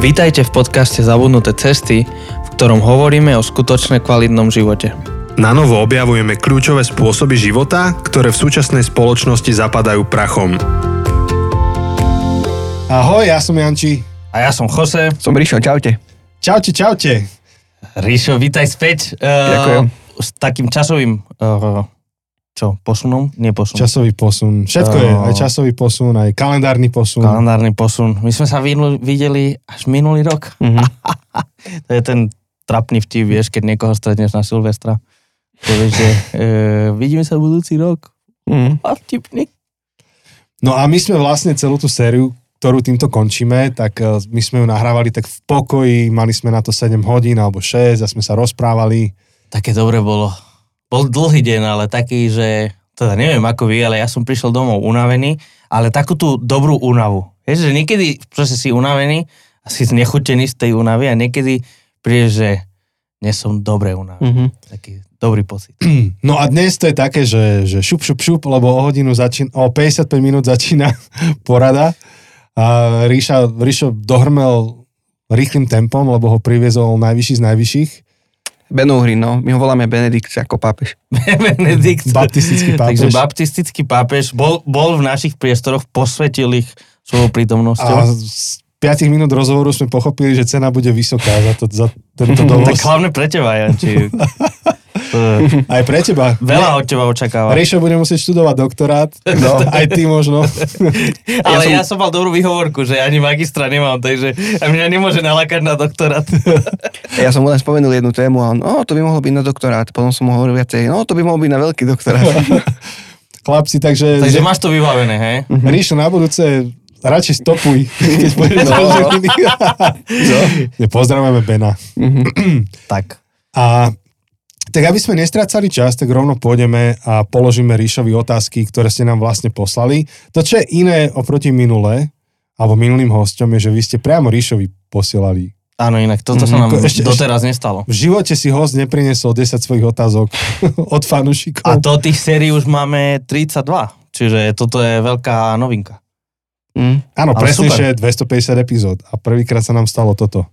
Vítajte v podcaste Zabudnuté cesty, v ktorom hovoríme o skutočne kvalitnom živote. Na novo objavujeme kľúčové spôsoby života, ktoré v súčasnej spoločnosti zapadajú prachom. Ahoj, ja som Janči. A ja som Jose. Som Ríšo, čaute. Čaute, čaute. Ríšo, vítaj späť. Ďakujem. S takým časovým uh, čo, posunom? Nie posun. Časový posun. Všetko je, No. aj časový posun, aj kalendárny posun. Kalendárny posun. My sme sa videli až minulý rok. Mhm. To je ten trapný vtip, vieš, keď niekoho stretneš na Silvestra. To vieš, že e, vidíme sa budúci rok. Mhm. A vtipný. No a my sme vlastne celú tú sériu, ktorú týmto končíme, tak eh, my sme ju nahrávali tak v pokoji, mali sme na to 7 hodín alebo 6 a sme sa rozprávali. Také dobre bolo. Bol dlhý deň, ale taký, že teda neviem ako vy, ale ja som prišiel domov unavený, ale takú tú dobrú únavu. Vieš, že niekedy proste si unavený a si znechutený z tej únavy a niekedy prídeš, že dnes som dobre unavený. Mhm. Taký dobrý pocit. No a dnes to je také, že, že šup, šup, šup, lebo o hodinu začína, o 55 minút začína porada. A Ríša, Ríšo dohrmel rýchlým tempom, lebo ho priviezol najvyšší z najvyšších. Benouhry, no. My ho voláme Benedikt ako pápež. Benedikt. Baptistický pápež. Takže baptistický pápež bol, bol v našich priestoroch, posvetil ich svojou prítomnosťou. A z 5 minút rozhovoru sme pochopili, že cena bude vysoká za, to, za tento dovoz. tak hlavne pre teba, Janči. Aj pre teba. Veľa od teba očakáva. Ríšo bude musieť študovať doktorát. No, aj ty možno. Ale ja Ja som... mal dobrú výhovorku, že ani magistra nemám, takže a mňa nemôže nalakať na doktorát. Ja som mu len spomenul jednu tému a on, o, to by mohlo byť na doktorát. Potom som mu hovoril viacej, no, to by mohlo byť na veľký doktorát. Chlapci, takže, takže máš to vybavené, hej? Ríšo na budúce radšej stopuj, keď pôjdeš No. na no. Pozdravujeme Bena. Tak. A tak aby sme nestrácali čas, tak rovno pôjdeme a položíme Ríšovi otázky, ktoré ste nám vlastne poslali. To, čo je iné oproti minule, alebo minulým hosťom, je, že vy ste priamo Ríšovi posielali. Áno, inak toto sa nám Ko- ešte- doteraz nestalo. V živote si host neprinesol 10 svojich otázok od fanúšikov. A to tých sérií už máme 32, čiže toto je veľká novinka. Mm. Áno, presnejšie 250 epizód a prvýkrát sa nám stalo toto.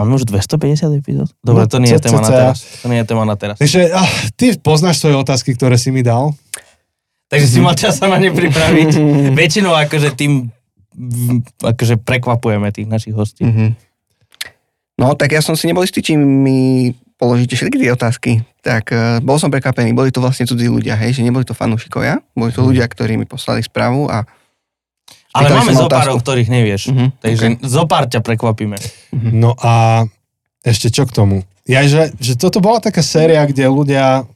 Máme už 250 epizód? Dobre, No, to nie je téma na teraz. To nie je téma na teraz. Takže ah, ty poznáš svoje otázky, ktoré si mi dal. Takže si mal čas sa na ne pripraviť. Väčšinou akože tým akože prekvapujeme tých našich hostí. Mhm. No, tak ja som si nebol istý, či mi položíte všetky tie otázky. Tak uh, bol som prekvapený, boli to vlastne cudzí ľudia, hej, že neboli to fanúšikovia, boli to ľudia, ktorí mi poslali správu a Ale Pýtali máme sa ma zo pár, o otázku. ktorých nevieš. Mhm, Takže zo pár ťa prekvapíme. No a ešte čo k tomu? Ja, že, že toto bola taká séria, kde ľudia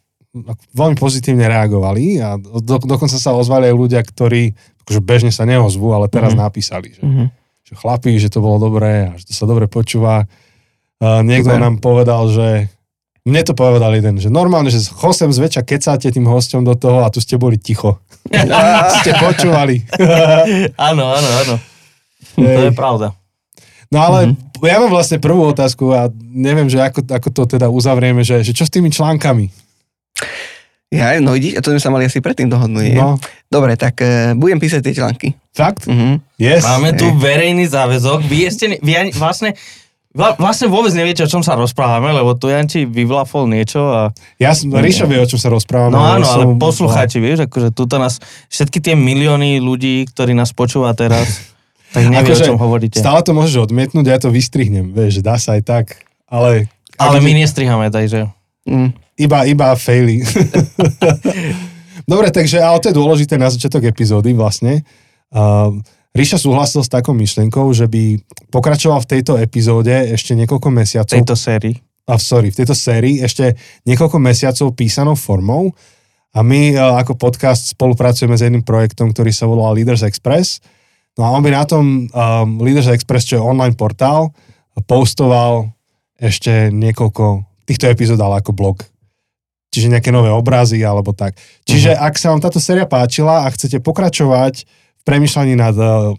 veľmi pozitívne reagovali a do, dokonca sa ozvali aj ľudia, ktorí akože bežne sa neozvú, ale teraz Mhm. napísali, že, Mhm. že chlapí, že to bolo dobré a že to sa dobre počúva. Uh, niekto Super. nám povedal, že mne to povedal jeden, že normálne, že Chosem zväčša kecáte tým hosťom do toho a tu ste boli ticho. ste počúvali. áno, áno, áno. To je Hej. pravda. No ale mm-hmm. ja mám vlastne prvú otázku a neviem, že ako, ako to teda uzavrieme, že, že čo s tými článkami? Ja, no vidíš, a to sme sa mali asi predtým dohodnúť. No, Dobre, tak uh, budem písať tie články. fakt? Mhm. Yes. Máme tu Hej. verejný záväzok. Vy, ste, ne- vy ani, vlastne, vla- vlastne vôbec neviete, o čom sa rozprávame, lebo tu Janči vyvlafol niečo a... Ja som, Ríša vie, o čom sa rozprávame. No áno, ale som- poslucháči, vieš, akože tuto nás, všetky tie milióny ľudí, ktorí nás počúva teraz, tak nevie, Akože o čom hovoríte. Stále to môžeš odmietnúť, ja to vystrihnem, vieš, že dá sa aj tak, ale... Ale akože my nestrihame, takže... Mm. Iba, iba faily. Dobre, takže, ale to je dôležité na začiatok epizódy vlastne. Uh, Ríša súhlasil s takou myšlienkou, že by pokračoval v tejto epizóde ešte niekoľko mesiacov. tejto sérii. a sorry, v tejto sérii ešte niekoľko mesiacov písanou formou a my e, ako podcast spolupracujeme s jedným projektom, ktorý sa volá Leaders Express. No a on by na tom um, Leaders Express, čo je online portál, postoval ešte niekoľko týchto epizód ale ako blog. Čiže nejaké nové obrazy alebo tak. Čiže uh-huh. ak sa vám táto séria páčila a chcete pokračovať premyšľaní nad uh,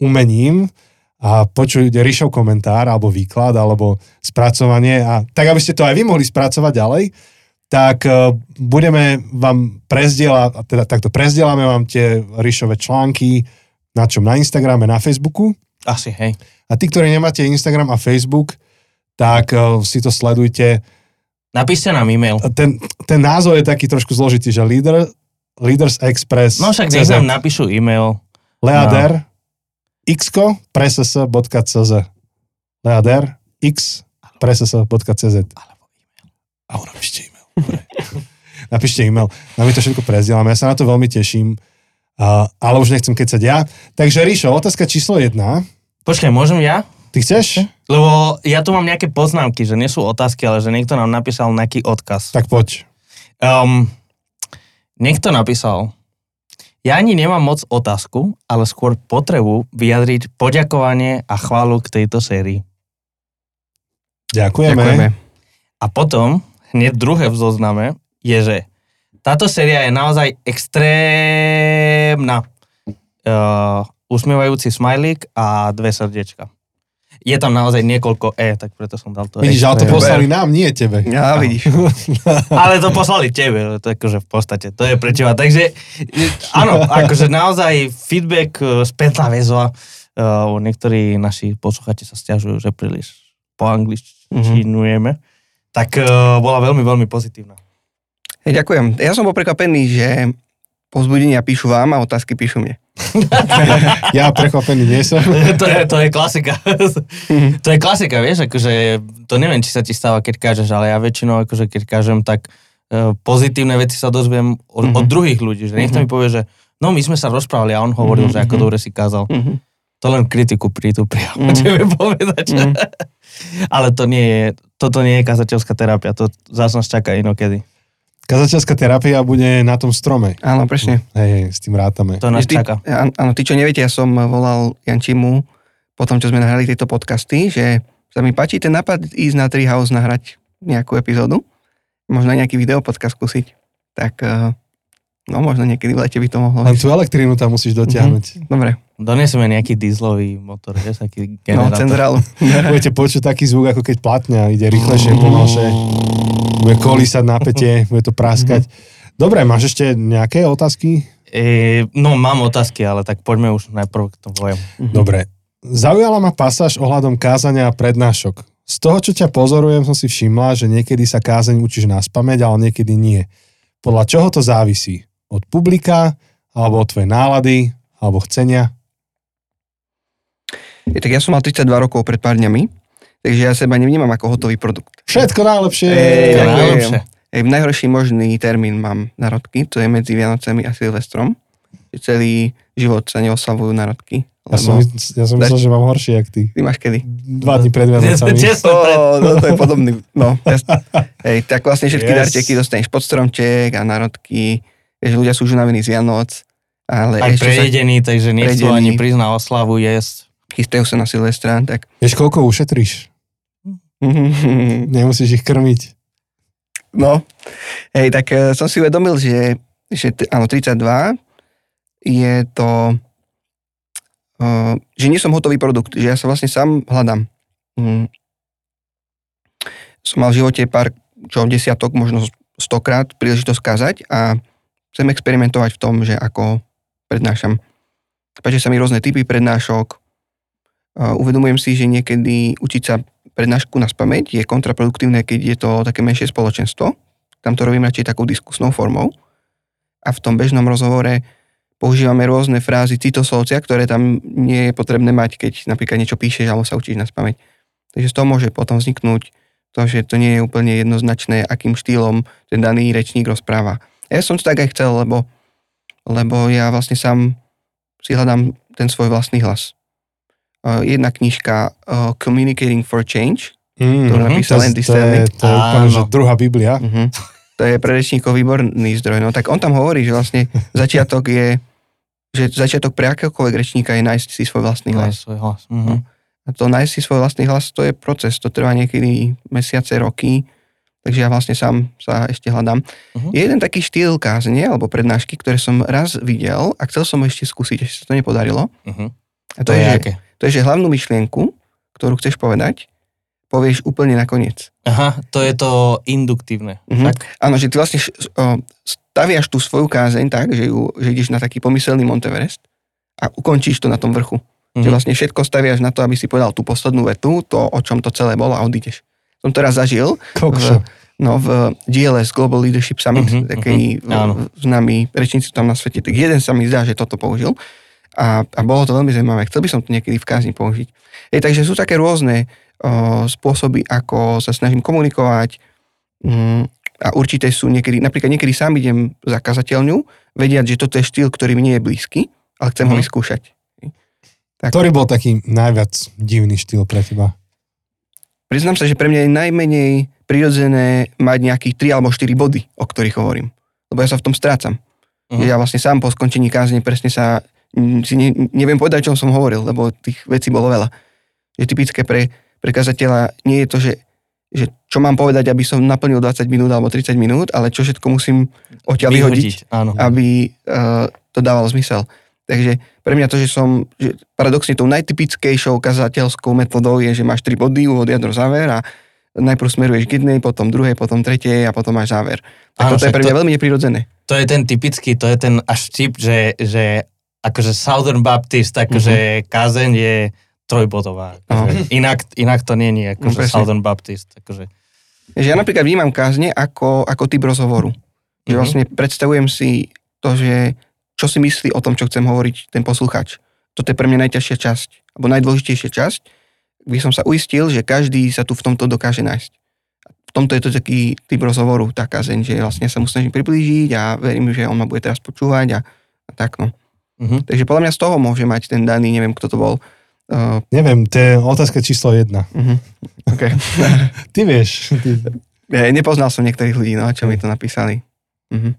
umením, a počuť Ríšov komentár alebo výklad alebo spracovanie a tak, aby ste to aj vy mohli spracovať ďalej, tak uh, budeme vám prezdielať, teda takto prezdielame vám tie Ríšové články na čom? Na Instagrame, na Facebooku Asi, hej. A tí, ktorí nemáte Instagram a Facebook, tak uh, si to sledujte. Napíšte nám e-mail. Ten, ten názov je taký trošku zložitý, že Leader, Leaders Express. No však nech nám napíšu e-mail. Leader, no. xko, preses.cz. Leader, x, preses.cz. A napíšte e-mail. Napíšte e-mail. No my to všetko prezdielame. Ja sa na to veľmi teším. Uh, ale už nechcem kecať ja. Takže Ríšo, otázka číslo jedna. Počkaj, môžem ja? Ty chceš? Lebo ja tu mám nejaké poznámky, že nie sú otázky, ale že niekto nám napísal nejaký odkaz. Tak poď. Um, niekto napísal, ja ani nemám moc otázku, ale skôr potrebu vyjadriť poďakovanie a chválu k tejto sérii. Ďakujeme. Ďakujeme. A potom, hneď druhé v zozname, je, že táto séria je naozaj extrémna. Uh, usmievajúci smajlík a dve srdiečka. Je tam naozaj niekoľko E, tak preto som dal to Vidíš, ale to extrém. poslali nám, nie tebe. Ja, vidíš. Ale to poslali tebe, to je akože v podstate, to je pre teba. Takže áno, akože naozaj feedback, e, spätná väzva, uh, niektorí naši posluchači sa stiažujú, že príliš po angličtinujeme, tak uh, bola veľmi, veľmi pozitívna. Hej, ďakujem. Ja som bol prekvapený, že povzbudenia píšu vám a otázky píšu mne. Ja prekvapený nie som. to, je, to je klasika. to je klasika, vieš, akože to neviem, či sa ti stáva, keď kážeš, ale ja väčšinou, akože keď kážem, tak uh, pozitívne veci sa dozviem od, mm-hmm. od druhých ľudí, že niekto mi povie, že no my sme sa rozprávali a on hovoril, mm-hmm. že ako dobre si kázal. Mhm. To len kritiku prítu priamo Mhm. tebe povedať. Mhm. ale to nie je, toto nie je kazateľská terapia, to zase nás čaká inokedy. Kazateľská terapia bude na tom strome. Áno, presne. Hej, hej, s tým rátame. To nás Ty, čaká. áno, ty čo neviete, ja som volal Jančimu po tom, čo sme nahrali tieto podcasty, že sa mi páči ten nápad ísť na Treehouse nahrať nejakú epizódu, možno aj nejaký video podcast skúsiť. Tak eh, no možno niekedy v lete by to mohlo Len tú elektrínu tam musíš dotiahnuť. Dobre, Donesieme nejaký dieselový motor, vieš, taký no, generátor. centrálu. Budete počuť taký zvuk, ako keď platňa ide rýchlejšie, plnošie. Bude kolísať napätie, bude to praskať. Dobre, máš ešte nejaké otázky? E, no, mám otázky, ale tak poďme už najprv k tomu vojem. Dobre. Zaujala ma pasáž ohľadom kázania a prednášok. Z toho, čo ťa pozorujem, som si všimla, že niekedy sa kázeň učíš na spameť, ale niekedy nie. Podľa čoho to závisí? Od publika, alebo od tvojej nálady, alebo chcenia? Je, tak ja som mal 32 rokov pred pár dňami, takže ja seba nevnímam ako hotový produkt. Všetko najlepšie. Ej, najlepšie. Ej, v najhorší možný termín mám narodky, to je medzi Vianocemi a Silvestrom. Celý život sa neoslavujú narodky. Ja som, ja som myslel, že mám horšie, jak ty. Ty máš kedy? Dva dní pred Vianocami. Oh, no, to je podobný. No. Hej, tak vlastne všetky Yes. darčeky dostaneš pod stromček a narodky. Vieš, ľudia sú už unavení z Vianoc, ale Aj ešte sa prejedení, takže nechcú Prejedení. ani na oslavu jesť. Chystajú sa na Silvestra, tak... Vieš, koľko ušetríš? Nemusíš ich krmiť. No, hej, tak eh, som si uvedomil, že, že áno, 32 je to, uh, že nie som hotový produkt, že ja sa vlastne sám hľadám. Mm. Som mal v živote pár, čo desiatok, možno stokrát príležitosť kázať a chcem experimentovať v tom, že ako prednášam. Páčia sa mi rôzne typy prednášok. Uvedomujem si, že niekedy učiť sa prednášku na spameť je kontraproduktívne, keď je to také menšie spoločenstvo. Tam to robím radšej takou diskusnou formou. A v tom bežnom rozhovore používame rôzne frázy citoslovcia, ktoré tam nie je potrebné mať, keď napríklad niečo píšeš alebo sa učíš na spameť. Takže z toho môže potom vzniknúť to, že to nie je úplne jednoznačné, akým štýlom ten daný rečník rozpráva. Ja som to tak aj chcel, lebo, lebo ja vlastne sám si hľadám ten svoj vlastný hlas. Uh, jedna knižka uh, Communicating for Change, Mm, ktorú napísal Andy to, je, Stanley. to je úplne, že druhá Biblia. Uh-huh. To je pre rečníkov výborný zdroj. No tak on tam hovorí, že vlastne začiatok je, že začiatok pre akéhokoľvek rečníka je nájsť si svoj vlastný hlas. svoj hlas. Mhm. A to nájsť si svoj vlastný hlas, to je proces, to trvá niekedy mesiace, roky, takže ja vlastne sám sa ešte hľadám. Mhm. Je jeden taký štýl kázne alebo prednášky, ktoré som raz videl a chcel som ho ešte skúsiť, ešte sa to nepodarilo. Mhm. A To to, je, je aké? to je, že hlavnú myšlienku, ktorú chceš povedať, povieš úplne nakoniec. Aha, to je to induktívne. Mhm. Tak? Áno, že ty vlastne staviaš tú svoju kázeň tak, že, ju, že ideš na taký pomyselný Monteverest a ukončíš to na tom vrchu. Mm-hmm. Že vlastne všetko staviaš na to, aby si povedal tú poslednú vetu, to, o čom to celé bolo a odídeš. Som to raz zažil Kokšo. v, no, v GLS Global Leadership Summit, Mhm, mm-hmm, taký mhm, mm-hmm. známy rečníci tam na svete, tak jeden sa mi zdá, že toto použil a, a bolo to veľmi zaujímavé. Chcel by som to niekedy v kázni použiť. Ej, takže sú také rôzne o, spôsoby, ako sa snažím komunikovať mm, a určité sú niekedy, napríklad niekedy sám idem za kazateľňu, vediať, že toto je štýl, ktorý mi nie je blízky, ale chcem ho Mhm. vyskúšať. Tak. Ktorý bol taký najviac divný štýl pre teba? Priznám sa, že pre mňa je najmenej prirodzené mať nejakých 3 alebo 4 body, o ktorých hovorím. Lebo ja sa v tom strácam. Mm. Ja vlastne sám po skončení kázne presne sa si ne, neviem povedať, čo som hovoril, lebo tých vecí bolo veľa. Je typické pre, pre kazateľa nie je to, že, že čo mám povedať, aby som naplnil 20 minút alebo 30 minút, ale čo všetko musím odtiaľ vyhodiť, Áno. aby uh, to dávalo zmysel. Takže pre mňa to, že som, že paradoxne tou najtypickejšou kazateľskou metodou je, že máš tri body, úvod, jadro, záver a najprv smeruješ k jednej, potom druhej, potom tretej a potom máš záver. Tak Áno, toto je pre mňa to- veľmi neprirodzené. To je ten typický, to je ten až vtip, že, že akože Southern Baptist, akože kázeň je trojbodová. Akože inak, inak to nie je No, akože presne. Southern Baptist. Akože, Že ja napríklad vnímam kázne ako, ako typ rozhovoru. Že Mhm. vlastne predstavujem si to, že čo si myslí o tom, čo chcem hovoriť ten posluchač. Toto je pre mňa najťažšia časť, alebo najdôležitejšia časť, by som sa uistil, že každý sa tu v tomto dokáže nájsť. V tomto je to taký typ rozhovoru, tá kazeň, že vlastne sa mu snažím priblížiť a verím, že on ma bude teraz počúvať a, a tak no. Mhm. Takže podľa mňa z toho môže mať ten daný, neviem kto to bol. Uh, Neviem, to je otázka číslo jedna. uh-huh. okay. Ty vieš. Ty... ja, nepoznal som niektorých ľudí, no, čo mi to napísali. Uh-huh.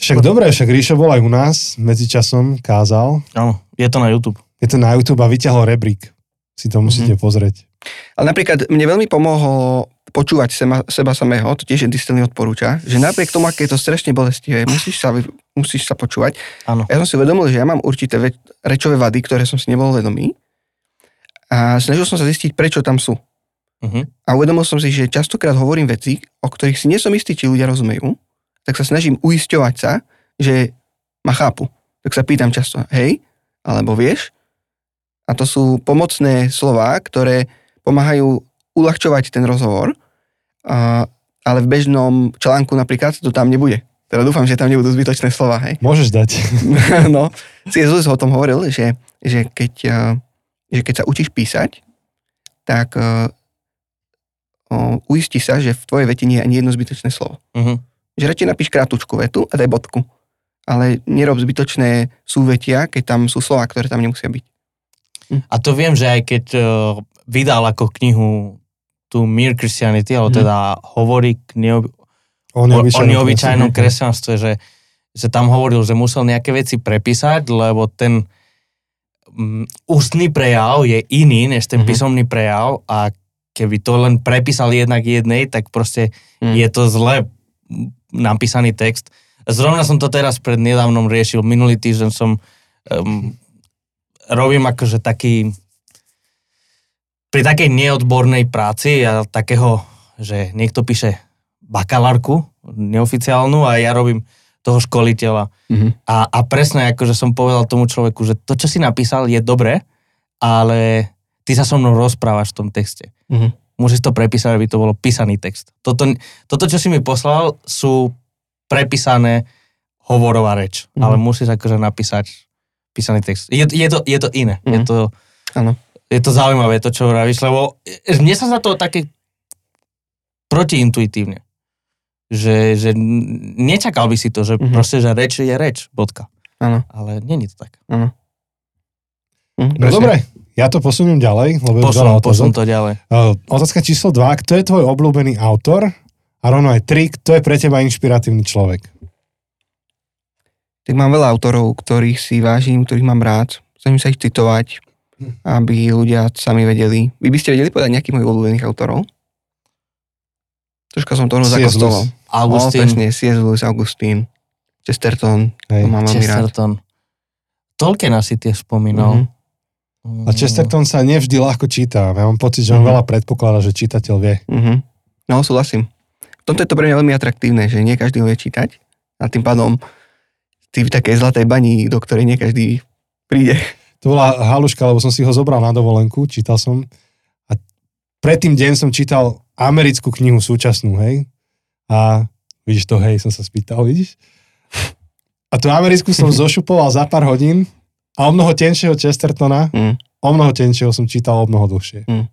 Však dobre, však Ríšo bol aj u nás, medzičasom kázal. Áno, je to na YouTube. Je to na YouTube a vyťahol rebrík. Si to musíte Mhm. pozrieť. Ale napríklad mne veľmi pomohlo počúvať seba, seba samého, to tiež Distelný odporúča, že napriek tomu, aké je to strašne bolestivé, musíš sa, musíš sa počúvať. Áno. Ja som si uvedomil, že ja mám určité rečové vady, ktoré som si nebol vedomý a snažil som sa zistiť, prečo tam sú. Mhm. A uvedomil som si, že častokrát hovorím veci, o ktorých si nie som istý, či ľudia rozumejú, tak sa snažím uisťovať sa, že ma chápu. Tak sa pýtam často, hej, alebo vieš? A to sú pomocné slová, ktoré pomáhajú uľahčovať ten rozhovor, a, ale v bežnom článku napríklad to tam nebude. Teda dúfam, že tam nebudú zbytočné slova, hej. Môžeš dať. no, C.S. Lewis o tom hovoril, že, že, keď, že keď sa učíš písať, tak uh, uistí sa, že v tvojej vete nie je ani jedno zbytočné slovo. Mhm. Že radšej napíš krátučku vetu a daj bodku. Ale nerob zbytočné súvetia, keď tam sú slova, ktoré tam nemusia byť. A to viem, že aj keď uh, vydal ako knihu tú Mere Christianity, alebo Mhm. teda hovorí k neob- O o, o neobyčajnom neobyčajnom kresťanstve, že, že tam hovoril, že musel nejaké veci prepísať, lebo ten um, ústny prejav je iný než ten Mhm. písomný prejav a keby to len prepísal jednak jednej, tak proste Mm. je to zle napísaný text. Zrovna som to teraz pred nedávnom riešil. Minulý týždeň som um, robím akože taký pri takej neodbornej práci a takého, že niekto píše bakalárku neoficiálnu a ja robím toho školiteľa. Mhm. A, a presne akože som povedal tomu človeku, že to, čo si napísal, je dobre, ale ty sa so mnou rozprávaš v tom texte. Mhm. Musíš to prepísať, aby to bolo písaný text. Toto, toto čo si mi poslal, sú prepísané hovorová reč, Mhm. ale musíš akože napísať písaný text. Je, je, to, je to iné. Je Mhm. to, Áno. Je to zaujímavé, to, čo vravíš, lebo mne sa za to také protiintuitívne. Že, že nečakal by si to, že Mhm. proste, že reč je reč, bodka. Áno. Ale není to tak. Áno. Mhm, No dobre, ja to posuniem ďalej, lebo je Posun, posun otázok. to ďalej. Uh, otázka číslo 2. Kto je tvoj obľúbený autor? A rovno aj 3. Kto je pre teba inšpiratívny človek? Tak mám veľa autorov, ktorých si vážim, ktorých mám rád. Snažím sa ich citovať, aby ľudia sami vedeli. Vy by ste vedeli povedať nejakých mojich obľúbených autorov? Troška som to C.S. zakostoval. Lewis. Augustín, No, presne, C.S. Lewis, Augustín, Chesterton, Hej. to mám veľmi rád. Chesterton. Tolkien asi tiež spomínal. Mhm. A Chesterton sa nevždy ľahko číta. Ja mám pocit, že on Mhm. veľa predpokladá, že čitateľ vie. Mhm. No, súhlasím. V tomto je to pre mňa veľmi atraktívne, že nie každý vie čítať a tým pádom ty v takej zlatej bani, do ktorej nie každý príde. To bola haluška, lebo som si ho zobral na dovolenku, čítal som. A predtým deň som čítal americkú knihu súčasnú, hej. A vidíš to, hej, som sa spýtal, vidíš? A tú americkú som zošupoval za pár hodín a o mnoho tenšieho Chestertona, Mm. o mnoho tenšieho som čítal o mnoho dlhšie. Mm.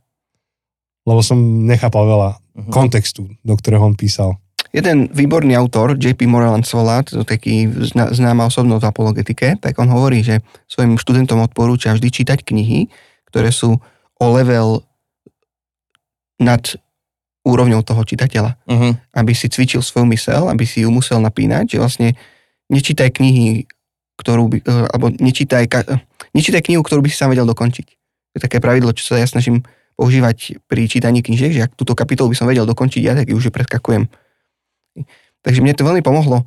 Lebo som nechápal veľa Mhm. kontextu, do ktorého on písal. Jeden výborný autor, JP Moreland Solat, taký zna, známa osobnosť v apologetike, tak on hovorí, že svojim študentom odporúča vždy čítať knihy, ktoré sú o level nad úrovňou toho čitateľa. Mhm. Aby si cvičil svoju mysel, aby si ju musel napínať, že vlastne nečítaj knihy, ktorú by, eh, alebo nečítaj, eh, nečítaj knihu, ktorú by si sám vedel dokončiť. To je také pravidlo, čo sa ja snažím používať pri čítaní knižiek, že ak túto kapitolu by som vedel dokončiť ja, tak ju už preskakujem. Takže mne to veľmi pomohlo,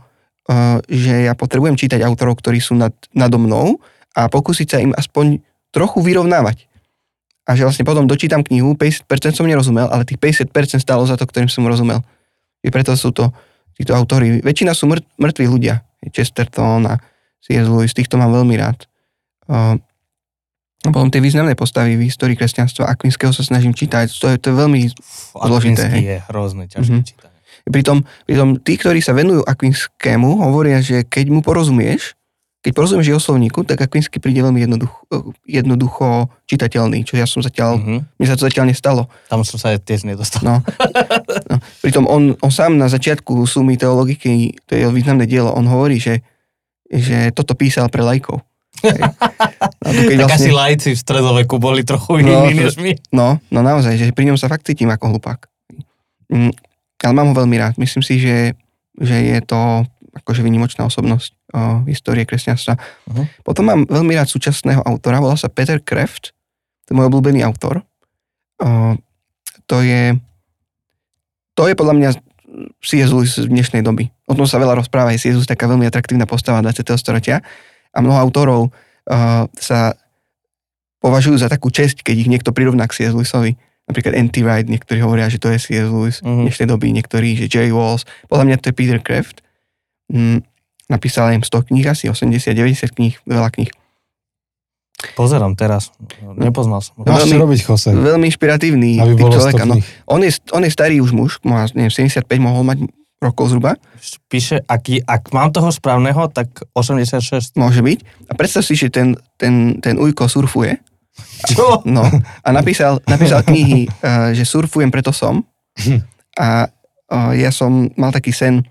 eh, že ja potrebujem čítať autorov, ktorí sú nad, nado mnou a pokúsiť sa im aspoň trochu vyrovnávať. A že vlastne potom dočítam knihu, 50% som nerozumel, ale tých 50% stálo za to, ktorým som rozumel. I preto sú to títo autory. Väčšina sú mŕ, mŕtvi ľudia. Chesterton a C.S. Lewis, týchto mám veľmi rád. Uh, a potom tie významné postavy v histórii kresťanstva, Akvinského sa snažím čítať, to je, to je veľmi Fú, Zložité, je hrozne ťažké Mhm. čítanie. Pritom, pritom tí, ktorí sa venujú Akvinskému, hovoria, že keď mu porozumieš, keď porozumieš jeho slovníku, tak Akvinsky príde veľmi jednoducho, jednoducho čitateľný, čo ja som zatiaľ, Mhm. mne sa to zatiaľ nestalo. Tam som sa tiež nedostal. No. no. Pritom on, on sám na začiatku sumy teologiky, to je jeho významné dielo, on hovorí, že, že toto písal pre lajkov. Keď tak asi lajci v stredoveku boli trochu No, iní to- než my. No, no naozaj, že pri ňom sa fakt cítim ako hlupák. Ale mám ho veľmi rád. Myslím si, že, že je to akože vynimočná osobnosť o, histórie kresťanstva. Mhm. Potom mám veľmi rád súčasného autora, volá sa Peter Kraft, to je môj obľúbený autor. O, to je to je podľa mňa C.S. Lewis z dnešnej doby. O tom sa veľa rozpráva, je C.S. Lewis taká veľmi atraktívna postava 20. storočia a mnoho autorov uh, sa považujú za takú česť, keď ich niekto prirovná k C.S. Lewisovi. Napríklad N.T. Wright, niektorí hovoria, že to je C.S. Lewis Mhm. v dnešnej doby, niektorí, že Jerry Walls. Podľa mňa to je Peter Kraft. Mm, napísal im 100 kníh, asi 80-90 kníh, veľa kníh. Pozerám teraz. Nepoznal som čo Veľmi- robiť, Jose, Veľmi inšpiratívny aby typ bolo človeka. No, 100 on, je, on je starý už muž, má, neviem, 75 mohol mať rokov zhruba, Píše, ak, ak mám toho správneho, tak 86. môže byť. A predstav si, že ten, ten, ten ujko surfuje. Čo? No, a napísal, napísal knihy, uh, že surfujem, preto som. A uh, ja som mal taký sen,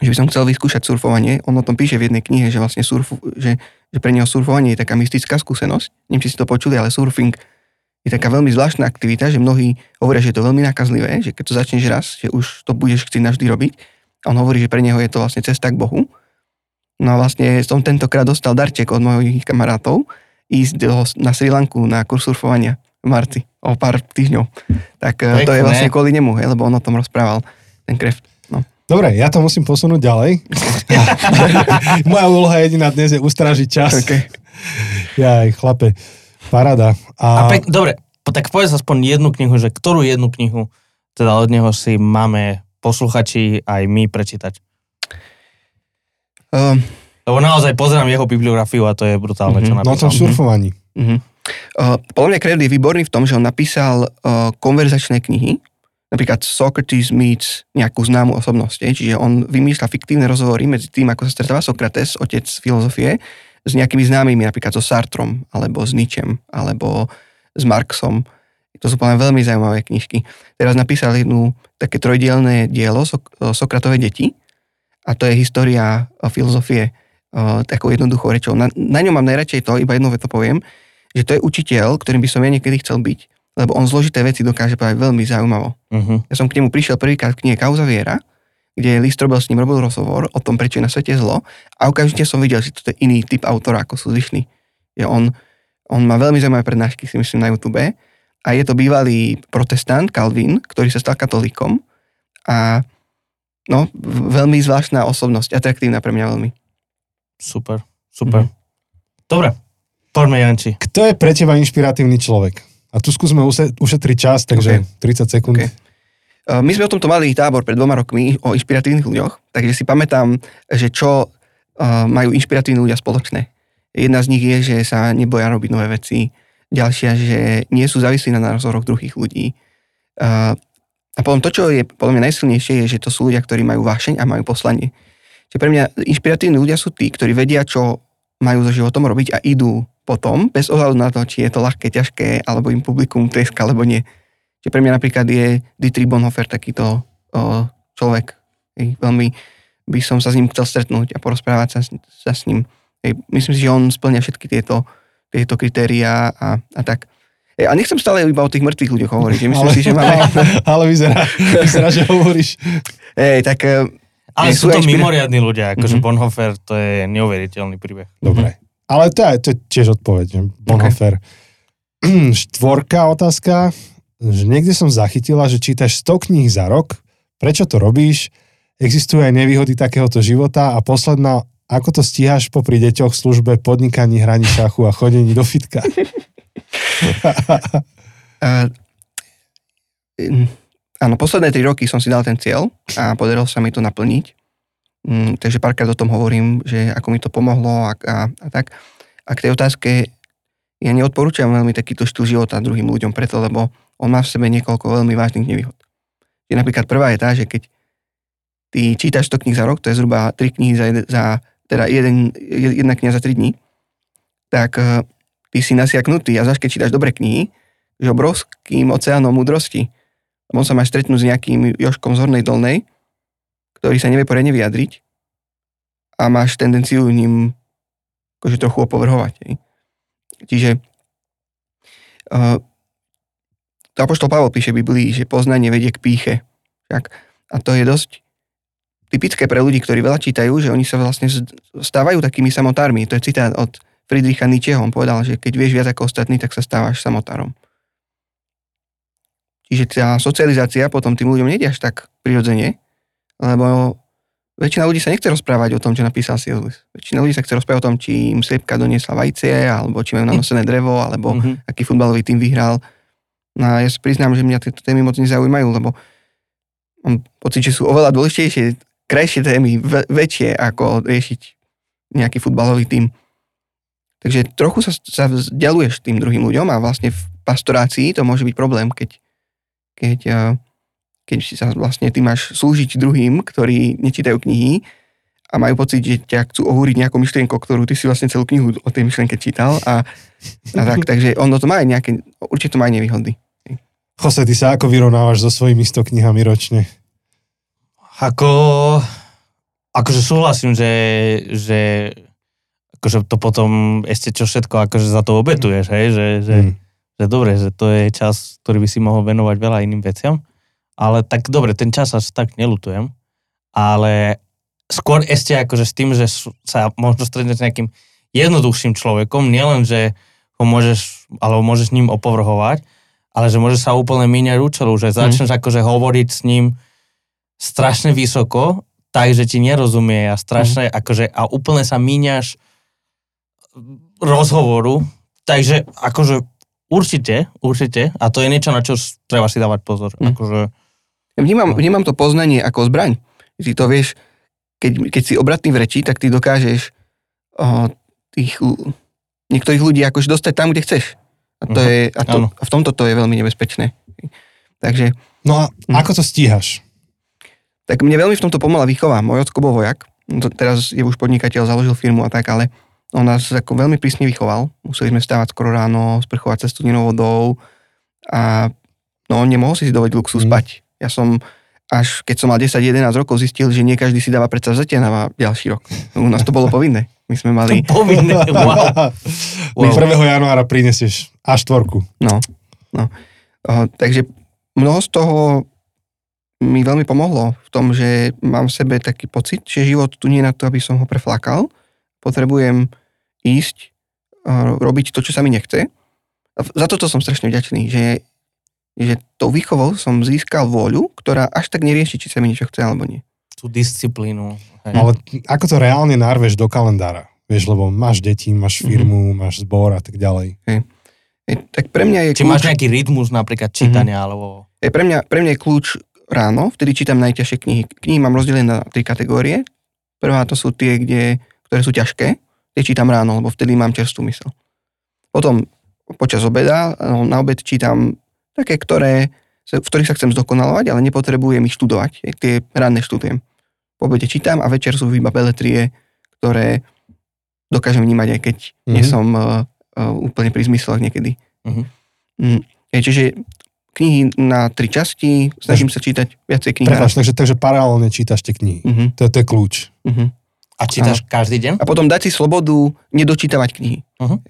že by som chcel vyskúšať surfovanie. On o tom píše v jednej knihe, že vlastne surfu, že, že pre neho surfovanie je taká mystická skúsenosť. Neviem, či si to počuli, ale surfing je taká veľmi zvláštna aktivita, že mnohí hovoria, že je to veľmi nakazlivé, že keď to začneš raz, že už to budeš chcieť navždy robiť. A on hovorí, že pre neho je to vlastne cesta k Bohu. No a vlastne som tentokrát dostal darček od mojich kamarátov ísť do, na Sri Lanku na kurz surfovania v marci, o pár týždňov. Tak eh, to je vlastne kvôli nemu, hej, lebo on o tom rozprával, ten kreft. No. Dobre, ja to musím posunúť ďalej. Moja úloha jediná dnes je ustražiť čas. Okay. Ja, chlape, parada. A A, pek, dobre, tak povedz aspoň jednu knihu, že ktorú jednu knihu teda od neho si máme posluchači aj my prečítať. Um, Lebo naozaj pozerám jeho bibliografiu a to je brutálne, čo Mhm. no o tom napísal. surfovaní. uh-huh. uh, podľa mňa Krell je výborný v tom, že on napísal uh, konverzačné knihy, napríklad Socrates meets nejakú známu osobnosť, čiže on vymýšľa fiktívne rozhovory medzi tým, ako sa stretáva Sokrates, otec filozofie, s nejakými známymi, napríklad so Sartrom, alebo s Nietzschem, alebo s Marxom. To sú podľa veľmi zaujímavé knižky. Teraz napísal jednu také trojdielné dielo Sok- Sokratové deti a to je história o filozofie o, takou jednoduchou rečou. Na, na ňom mám najradšej to, iba jednu vetu poviem, že to je učiteľ, ktorým by som ja niekedy chcel byť, lebo on zložité veci dokáže povedať veľmi zaujímavo. Uh-huh. Ja som k nemu prišiel prvýkrát v knihe Kauza viera, kde List robil s ním robil rozhovor o tom, prečo je na svete zlo a okamžite som videl, že toto je iný typ autora, ako sú zvyšní. Je on, on má veľmi zaujímavé prednášky, si myslím, na YouTube a je to bývalý protestant Calvin, ktorý sa stal katolíkom a no, veľmi zvláštna osobnosť, atraktívna pre mňa veľmi. Super, super. Mhm. Dobre, poďme Janči. Kto je pre teba inšpiratívny človek? A tu skúsme ušetriť čas, takže 30 sekúnd. OK. Uh, My sme o tomto mali tábor pred dvoma rokmi o inšpiratívnych ľuďoch, takže si pamätám, že čo uh, majú inšpiratívni ľudia spoločné. Jedna z nich je, že sa neboja robiť nové veci. Ďalšia, že nie sú závislí na názoroch druhých ľudí. A, a potom to, čo je podľa mňa najsilnejšie, je, že to sú ľudia, ktorí majú vášeň a majú poslanie. Čiže pre mňa inšpiratívni ľudia sú tí, ktorí vedia, čo majú so životom robiť a idú potom, bez ohľadu na to, či je to ľahké, ťažké, alebo im publikum tleska, alebo nie. Čiže pre mňa napríklad je Dietrich Bonhoeffer takýto o, človek. Hej, veľmi by som sa s ním chcel stretnúť a porozprávať sa, sa s ním. Hej, myslím si, že on splňa všetky tieto, tieto kritériá a, a tak. A nechcem stále iba o tých mŕtvych ľuďoch hovoriť. Myslím ale, si, že máme... ale vyzerá, vyzerá, že hovoríš. Hej, tak... Ale sú to špina- mimoriadní ľudia, akože Mhm. Bonhoeffer, to je neuveriteľný príbeh. Dobre. Ale to je, to je tiež odpoveď. Bonhoeffer. Štvorká otázka. Že niekde som zachytila, že čítaš 100 kníh za rok. Prečo to robíš? Existujú aj nevýhody takéhoto života. A posledná, ako to stíhaš popri deťoch, službe, podnikaní, hraní šachu a chodení do fitka? Uh, áno, posledné tri roky som si dal ten cieľ a podarilo sa mi to naplniť. Mm, takže párkrát o tom hovorím, že ako mi to pomohlo a, a, a tak. A k tej otázke, ja neodporúčam veľmi takýto štýl života druhým ľuďom preto, lebo on má v sebe niekoľko veľmi vážnych nevýhod. Je napríklad prvá je tá, že keď ty čítaš 100 kníh za rok, to je zhruba 3 knihy za, za teda jeden, jedna kniha za 3 dní, tak eh, ty si nasiaknutý a zvlášť keď čítaš dobré knihy, že obrovským oceánom múdrosti. On sa máš stretnúť s nejakým Joškom z Hornej Dolnej, ktorý sa nevie poriadne vyjadriť a máš tendenciu ním akože trochu opovrhovať. Hej. Čiže uh, to Apoštol Pavol píše v Biblii, že poznanie vedie k píche. Tak? A to je dosť typické pre ľudí, ktorí veľa čítajú, že oni sa vlastne stávajú takými samotármi. To je citát od Friedricha Nietzscheho. On povedal, že keď vieš viac ako ostatní, tak sa stávaš samotárom. Čiže tá socializácia potom tým ľuďom nejde až tak prirodzene, lebo väčšina ľudí sa nechce rozprávať o tom, čo napísal C.S. Lewis. Väčšina ľudí sa chce rozprávať o tom, či im sliepka doniesla vajcie, alebo či majú nanosené drevo, alebo Mhm. aký futbalový tým vyhral. No a ja si priznám, že mňa tieto témy moc nezaujímajú, lebo mám pocit, že sú oveľa dôležitejšie, krajšie témy, väčšie ako riešiť nejaký futbalový tým. Takže trochu sa, sa vzdialuješ tým druhým ľuďom a vlastne v pastorácii to môže byť problém, keď, keď, eh, keď si sa vlastne ty máš slúžiť druhým, ktorí nečítajú knihy a majú pocit, že ťa chcú ohúriť nejakou myšlienkou, ktorú ty si vlastne celú knihu o tej myšlienke čítal a, a tak, takže ono to má aj nejaké, určite to má aj nevýhody. Jose, ty sa ako vyrovnávaš so svojimi 100 knihami ročne? Ako, akože súhlasím, že, že akože to potom ešte čo všetko akože za to obetuješ, hej, že, že, Mm. Že dobre, že to je čas, ktorý by si mohol venovať veľa iným veciam, ale tak dobre, ten čas až tak nelutujem, ale skôr ešte akože s tým, že sa možno stretneš s nejakým jednoduchším človekom, nielen, že ho môžeš, alebo môžeš ním opovrhovať, ale že môže sa úplne míňať účelu, že začneš akože hovoriť s ním strašne vysoko, tak, že ti nerozumie a strašne, akože, a úplne sa míňaš rozhovoru, takže akože určite, určite, a to je niečo, na čo treba si dávať pozor. Mm. Akože, Vnímam, vnímam to poznanie ako zbraň. Ty to vieš, keď, keď si obratný v reči, tak ty dokážeš o, tých, niektorých ľudí akože dostať tam, kde chceš. A, to Mhm, je, a, to, a v tomto to je veľmi nebezpečné. Takže No a Mm. ako to stíhaš? Tak mne veľmi v tomto pomohla výchova. Môj ocko bol vojak, to, teraz je už podnikateľ, založil firmu a tak, ale on nás ako veľmi prísne vychoval. Museli sme stávať skoro ráno, sprchovať cez studenou vodou a no nemohol si si dovoliť luxus Mm. spať. Ja som až keď som mal 10-11 rokov zistil, že nie každý si dáva predsa na ďalší rok. U nás to bolo povinné. My sme mali, povinné, wow. Wow. 1. januára prinesieš A4. no, no. O, takže mnoho z toho mi veľmi pomohlo v tom, že mám v sebe taký pocit, že život tu nie je na to, aby som ho preflákal. Potrebujem ísť, robiť to, čo sa mi nechce. A za toto som strašne vďačný, že, že tou výchovou som získal vôľu, ktorá až tak nerieši, či sa mi niečo chce alebo nie. Tú disciplínu. Hej. Ale ako to reálne narveš do kalendára? Vieš, lebo máš deti, máš firmu, máš zbor a tak ďalej. E, tak pre mňa je Či máš nejaký rytmus napríklad čítania, alebo... E, pre, mňa, pre mňa je kľúč ráno, vtedy čítam najťažšie knihy. Knihy mám rozdelené na tri kategórie. Prvá to sú tie, kde, ktoré sú ťažké, tie čítam ráno, lebo vtedy mám čerstvú mysel. Potom počas obeda, no, na obed čítam také, ktoré, v ktorých sa chcem zdokonalovať, ale nepotrebujem ich študovať. Tie ranné študujem. Po obede čítam a večer sú iba beletrie, ktoré dokážem vnímať, aj keď mm-hmm. nie som uh, uh, úplne pri zmysloch niekedy. Mhm. Mm. Čiže knihy na tri časti, snažím sa čítať viacej kníh. Prepač, takže, takže paralelne čítaš tie knihy. Uh-huh, To, to je kľúč. uh-huh. A čítaš každý deň? A potom dať si slobodu nedočítavať knihy. Uh-huh.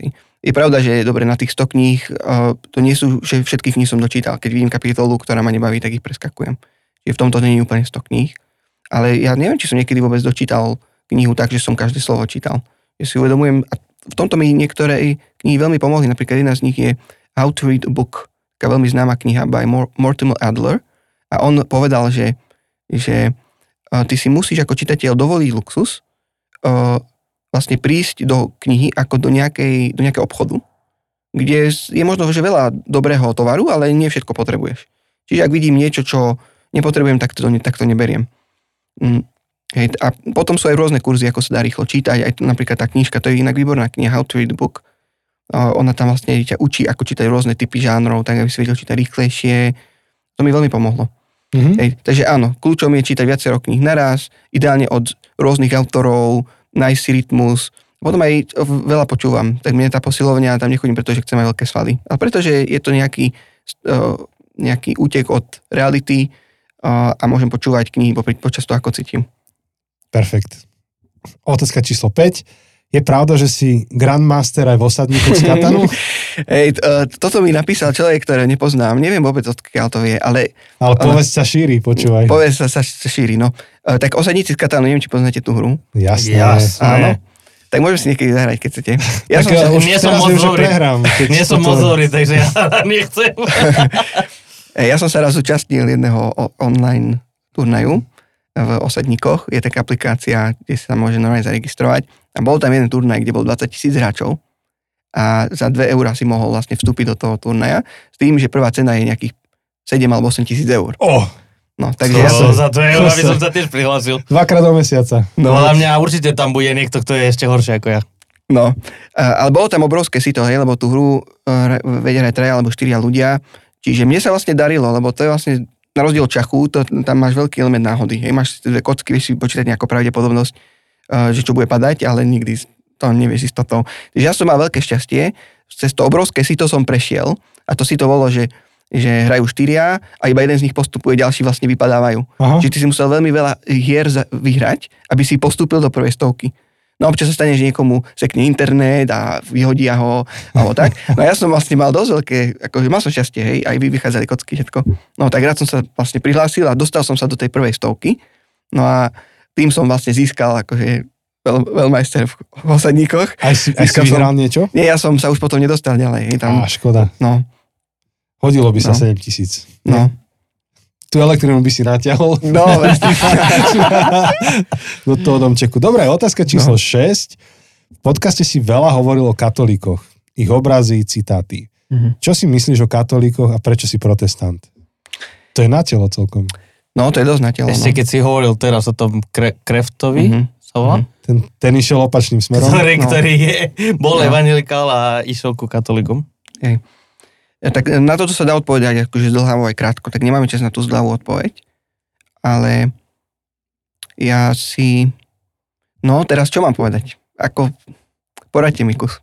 Je pravda, že dobre, na tých 100 kníh, uh, to nie sú, že všetky knihy som dočítal. Keď vidím kapitolu, ktorá ma nebaví, tak ich preskakujem. Čiže v tomto je úplne 100 kníh. Ale ja neviem, či som niekedy vôbec dočítal knihu tak, že som každé slovo čítal. Ja si uvedomujem, a v tomto mi niektoré knihy veľmi pomohli. Napríklad jedna z nich je How to Read a Book, taká veľmi známa kniha by Mor- Mortimer Adler. A on povedal, že, že uh, ty si musíš ako čitateľ dovoliť luxus, vlastne prísť do knihy ako do, nejakej, do nejakého obchodu, kde je možno, že veľa dobrého tovaru, ale nie všetko potrebuješ. Čiže ak vidím niečo, čo nepotrebujem, tak to, tak to neberiem. Mm. Hej, a potom sú aj rôzne kurzy, ako sa dá rýchlo čítať. Aj napríklad tá knižka, to je inak výborná kniha How to read book. Ona tam vlastne ťa učí, ako čítať rôzne typy žánrov, tak aby si vedel čítať rýchlejšie. To mi veľmi pomohlo. Mhm. Hej, takže áno, kľúčom je čítať viacero kníh naraz, ideálne od rôznych autorov, nájsť si rytmus. Potom aj veľa počúvam, tak mne tá posilovňa, tam nechodím, pretože chcem mať veľké svaly, ale pretože je to nejaký, uh, nejaký útek od reality uh, a môžem počúvať knihy popri- počas toho, ako cítim. Perfekt. Otázka číslo 5. Je pravda, že si Grandmaster aj v osadníku z Katanu? T- uh, toto mi napísal človek, ktoré nepoznám, neviem vôbec odkiaľ to vie, ale Ale povedz sa šíri, počúvaj. povedz sa, sa šíri, no. Uh, tak osadníci z Katánu, neviem, či poznáte tú hru. Jasné. Jasné. Áno. Tak môžem si niekedy zahrať, keď chcete. Ja tak som ja sa, už nie som moc dobrý. prehrám. Nie som moc dobrý, takže ja nechcem. E, Ja som sa raz zúčastnil jedného online turnaju v Osadníkoch. Je taká aplikácia, kde sa môže normálne zaregistrovať. A bol tam jeden turnaj, kde bol 20 tisíc hráčov. A za 2 eurá si mohol vlastne vstúpiť do toho turnaja. S tým, že prvá cena je nejakých 7 alebo 8 tisíc eur. Oh, No, takže ja som... za to euro by som sa tiež prihlásil. dvakrát do mesiaca. No, Podľa mňa určite tam bude niekto, kto je ešte horší ako ja. No, ale bolo tam obrovské sito, hej, lebo tú hru vedia hrať traja alebo štyria ľudia. Čiže mne sa vlastne darilo, lebo to je vlastne na rozdiel od čachu, to, tam máš veľký element náhody. Hej, máš dve kocky, vieš si počítať nejakú pravdepodobnosť, uh, že čo bude padať, ale nikdy to nevieš istotou. Takže ja som mal veľké šťastie, cez to obrovské sito som prešiel a to sito bolo, že že hrajú štyria a iba jeden z nich postupuje, ďalší vlastne vypadávajú. Aha. Čiže ty si musel veľmi veľa hier vyhrať, aby si postúpil do prvej stovky. No občas sa stane, že niekomu sekne internet a vyhodia ho, alebo tak. No ja som vlastne mal dosť veľké, akože mal som šťastie, hej, aj vy vychádzali kocky, všetko. No tak rád som sa vlastne prihlásil a dostal som sa do tej prvej stovky. No a tým som vlastne získal akože veľ, veľmajster v osadníkoch. Aj si, aj si Získal som- vyhral niečo? Nie, ja som sa už potom nedostal ďalej, hej, tam, Á, škoda. no, Hodilo by sa No. 7 tisíc. no. Tu elektrínu by si natiahol No, do toho domčeku. Dobre, otázka číslo No. 6. V podcaste si veľa hovoril o katolíkoch. Ich obrazy, citáty. Mhm. Čo si myslíš o katolíkoch a prečo si protestant? To je na telo celkom. no, to je dosť na telo. Ešte no. keď si hovoril teraz o tom kre- Kreftovi, Mhm. sa volá? Mhm. Ten, ten išiel opačným smerom. Ktorý, No. ktorý je, bol No. evangelikál a išiel ku katolikom. Ja, tak na toto sa dá odpovedať akože zdlhavo aj krátko, tak nemáme čas na tú zdlhavú odpoveď. Ale ja si... No, teraz čo mám povedať? Ako... Poradte mi kus.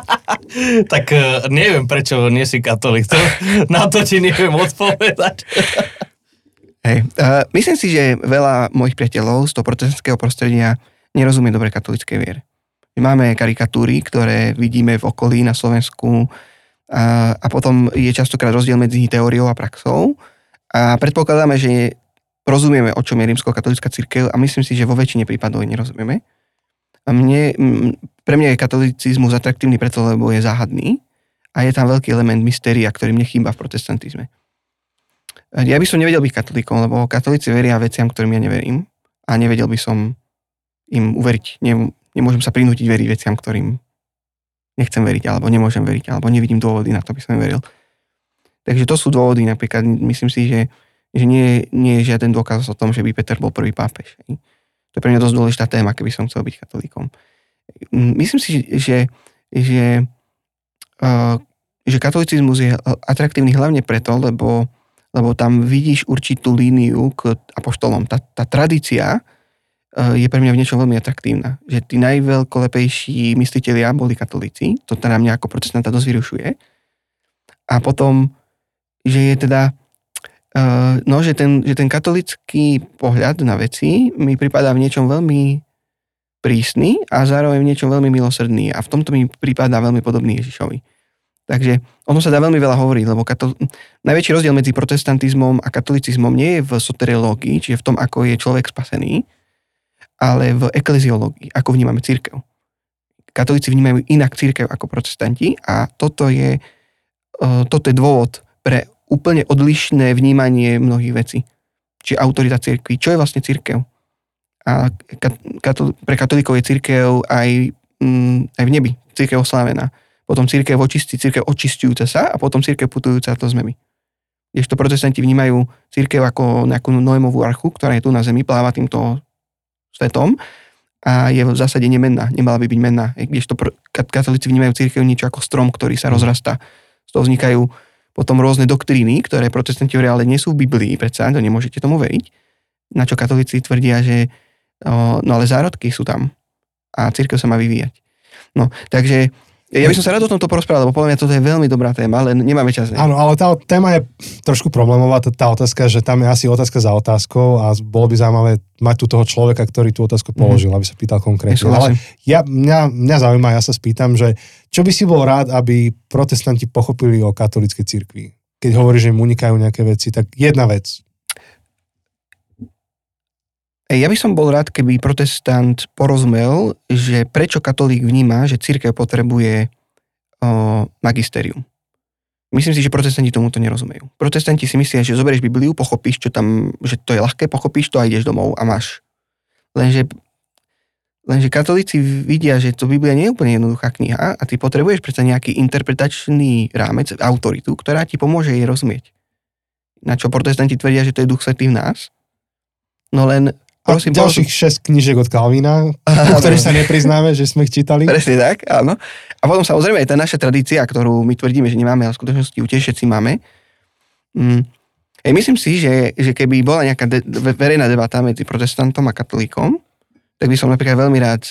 tak eh, neviem, prečo nie si katolík. To, na to ti neviem odpovedať. Hej. Uh, myslím si, že veľa mojich priateľov z toho protestantského prostredia nerozumie dobre katolíckej viere. Máme karikatúry, ktoré vidíme v okolí na Slovensku a, a potom je častokrát rozdiel medzi teóriou a praxou a predpokladáme, že rozumieme, o čom je rímsko-katolická církev a myslím si, že vo väčšine prípadov nerozumieme. A mne, pre mňa je katolicizmus atraktívny preto, lebo je záhadný a je tam veľký element mystéria, ktorý mne chýba v protestantizme. Ja by som nevedel byť katolíkom, lebo katolíci veria veciam, ktorým ja neverím a nevedel by som im uveriť. Nem, nemôžem sa prinútiť veriť veciam, ktorým nechcem veriť, alebo nemôžem veriť, alebo nevidím dôvody na to, aby som veril. Takže to sú dôvody, napríklad myslím si, že, že nie, nie je žiaden dôkaz o tom, že by Peter bol prvý pápež. To je pre mňa dosť dôležitá téma, keby som chcel byť katolíkom. Myslím si, že, že, uh, že katolicizmus je atraktívny hlavne preto, lebo, lebo tam vidíš určitú líniu k apoštolom. Tá, tá tradícia je pre mňa v niečom veľmi atraktívna. Že tí najveľkolepejší mysliteľia boli katolíci, to teda mňa ako protestanta dosť vyrušuje. A potom, že je teda Uh, no, že ten, že ten katolický pohľad na veci mi pripadá v niečom veľmi prísny a zároveň v niečom veľmi milosrdný a v tomto mi pripadá veľmi podobný Ježišovi. Takže o tom sa dá veľmi veľa hovoriť, lebo katol... najväčší rozdiel medzi protestantizmom a katolicizmom nie je v soteriológii, čiže v tom, ako je človek spasený, ale v ekleziológii, ako vnímame církev. Katolíci vnímajú inak církev ako protestanti a toto je, uh, toto je dôvod pre úplne odlišné vnímanie mnohých vecí. Či autorita cirkvi. Čo je vlastne církev? A katol- pre katolíkov je církev aj, mm, aj v nebi. Církev oslávená. Potom církev očistí, církev očistujúca sa a potom církev putujúca do zmemi. Kdežto protestanti vnímajú církev ako nejakú Noémovú archu, ktorá je tu na zemi, pláva týmto svetom a je v zásade nemenná, nemala by byť menná. Kdežto katolíci vnímajú církev niečo ako strom, ktorý sa rozrastá. Z toho vznikajú potom rôzne doktríny, ktoré protestanti ale nie sú v Biblii, predsa, to nemôžete tomu veriť. Na čo katolíci tvrdia, že no ale zárodky sú tam a církev sa má vyvíjať. No, takže ja by som sa rád o tomto porozprával, lebo podľa mňa toto je veľmi dobrá téma, ale nemáme čas. Ne? Áno, ale tá téma je trošku problémová, tá, tá otázka, že tam je asi otázka za otázkou a bolo by zaujímavé mať tu toho človeka, ktorý tú otázku položil, mm. aby sa pýtal konkrétne. Ale ja, mňa, mňa zaujíma, ja sa spýtam, že čo by si bol rád, aby protestanti pochopili o katolíckej cirkvi? Keď hovorí, že im unikajú nejaké veci, tak jedna vec. Ja by som bol rád, keby protestant porozumel, že prečo katolík vníma, že církev potrebuje o, magisterium. Myslím si, že protestanti tomuto nerozumejú. Protestanti si myslia, že zoberieš Bibliu, pochopíš, čo tam, že to je ľahké, pochopíš to a ideš domov a máš. Lenže, lenže katolíci vidia, že to Biblia nie je úplne jednoduchá kniha a ty potrebuješ predsa nejaký interpretačný rámec, autoritu, ktorá ti pomôže jej rozumieť. Na čo protestanti tvrdia, že to je duch svetý v nás. No len a Prosím, ďalších prosím. 6 knížek od Kalvína, o ktorých sa nepriznáme, že sme ich čítali. Presne tak, áno. A potom samozrejme aj tá naša tradícia, ktorú my tvrdíme, že nemáme, ale v skutočnosti ju tiež všetci máme. Mm. Ej, myslím si, že, že keby bola nejaká de- verejná debata medzi protestantom a katolíkom, tak by som napríklad veľmi rád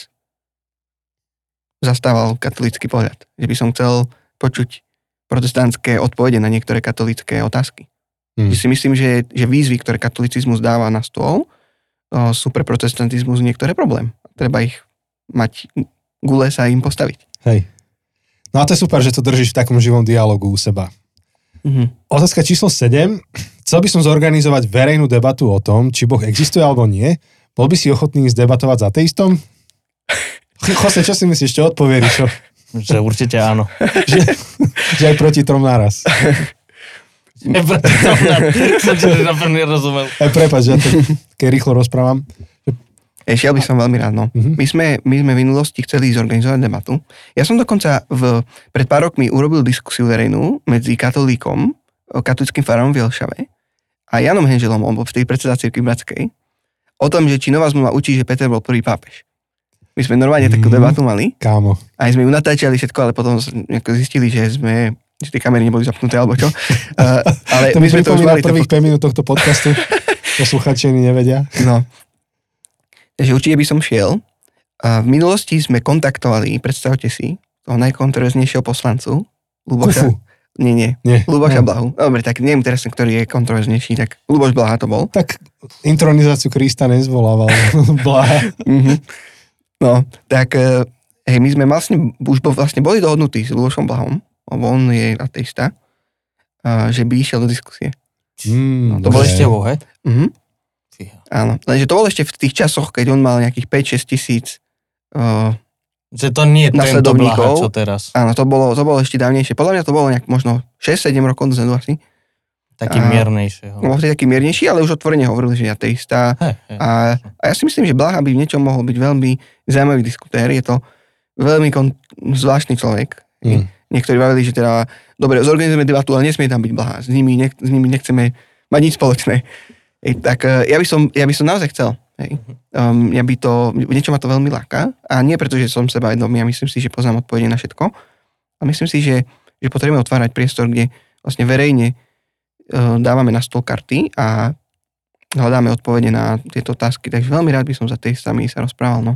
zastával katolícky pohľad. Že by som chcel počuť protestantské odpovede na niektoré katolícké otázky. Hmm. Že si myslím, že, že výzvy, ktoré katolicizmus dáva na stôl, sú pre protestantizmus niektoré problém. Treba ich mať gule sa im postaviť. Hej. No a to je super, že to držíš v takom živom dialogu u seba. Mm-hmm. Otázka číslo 7. Chcel by som zorganizovať verejnú debatu o tom, či Boh existuje alebo nie. Bol by si ochotný zdebatovať s ateistom? Chose, čo si myslíš, čo odpovie Rišo? Že určite áno. že, že aj proti trom naraz. som rozumel. Aj prepáč, ja to keď rýchlo rozprávam. Ešte by som veľmi rád, no. Mm-hmm. My, sme, my sme v minulosti chceli zorganizovať debatu. Ja som dokonca v, pred pár rokmi urobil diskusiu verejnú medzi katolíkom, katolickým farom v Jelšave a Janom Henželom, on bol vtedy predseda cirkvi Bratskej, o tom, že či nová zmluva učí, že Peter bol prvý pápež. My sme normálne mm, takú mhm. debatu mali. Kámo. Aj sme ju natáčali všetko, ale potom zistili, že sme že tie kamery neboli zapnuté alebo čo. Uh, ale to my sme to už mali prvých 5 minút tohto podcastu. Posluchači nevedia. No. Takže určite by som šiel. A v minulosti sme kontaktovali, predstavte si, toho najkontroverznejšieho poslancu, Luboša. Kufu. Nie, nie. nie. Luboša nie. Blahu. Dobre, tak neviem teraz, ktorý je kontroverznejší, tak Luboš Blaha to bol. Tak intronizáciu Krista nezvolával Blaha. Mhm. no, tak eh, hej, my sme vlastne, už vlastne boli dohodnutí s Lubošom Blahom, lebo on je ateista, že by išiel do diskusie. Mm, no, to bol ešte vo, he? Mhm. Áno, lenže to bol ešte v tých časoch, keď on mal nejakých 5-6 tisíc uh, že to nie je tento blaha, čo teraz. Áno, to bolo, to bolo ešte dávnejšie. Podľa mňa to bolo nejak možno 6-7 rokov dozadu asi. Taký a, miernejší. Bol taký miernejší, ale už otvorene hovoril, že je ateista. Hey, hey, a, a ja si myslím, že Blaha by v niečom mohol byť veľmi zaujímavý diskutér. Je to veľmi kon, zvláštny človek. Mm. Niektorí vravili, že teda, dobre, zorganizujeme debatu, ale nesmie tam byť blahá. S nimi, ne, s nimi nechceme mať nič spoločné. Ej, tak e, ja by, som, ja by som naozaj chcel. Hej. Um, ja by to, niečo ma to veľmi láka a nie preto, že som seba vedomý, ja myslím si, že poznám odpovede na všetko. A myslím si, že, že potrebujeme otvárať priestor, kde vlastne verejne uh, dávame na stôl karty a hľadáme odpovede na tieto otázky. Takže veľmi rád by som za tej sami sa rozprával. No.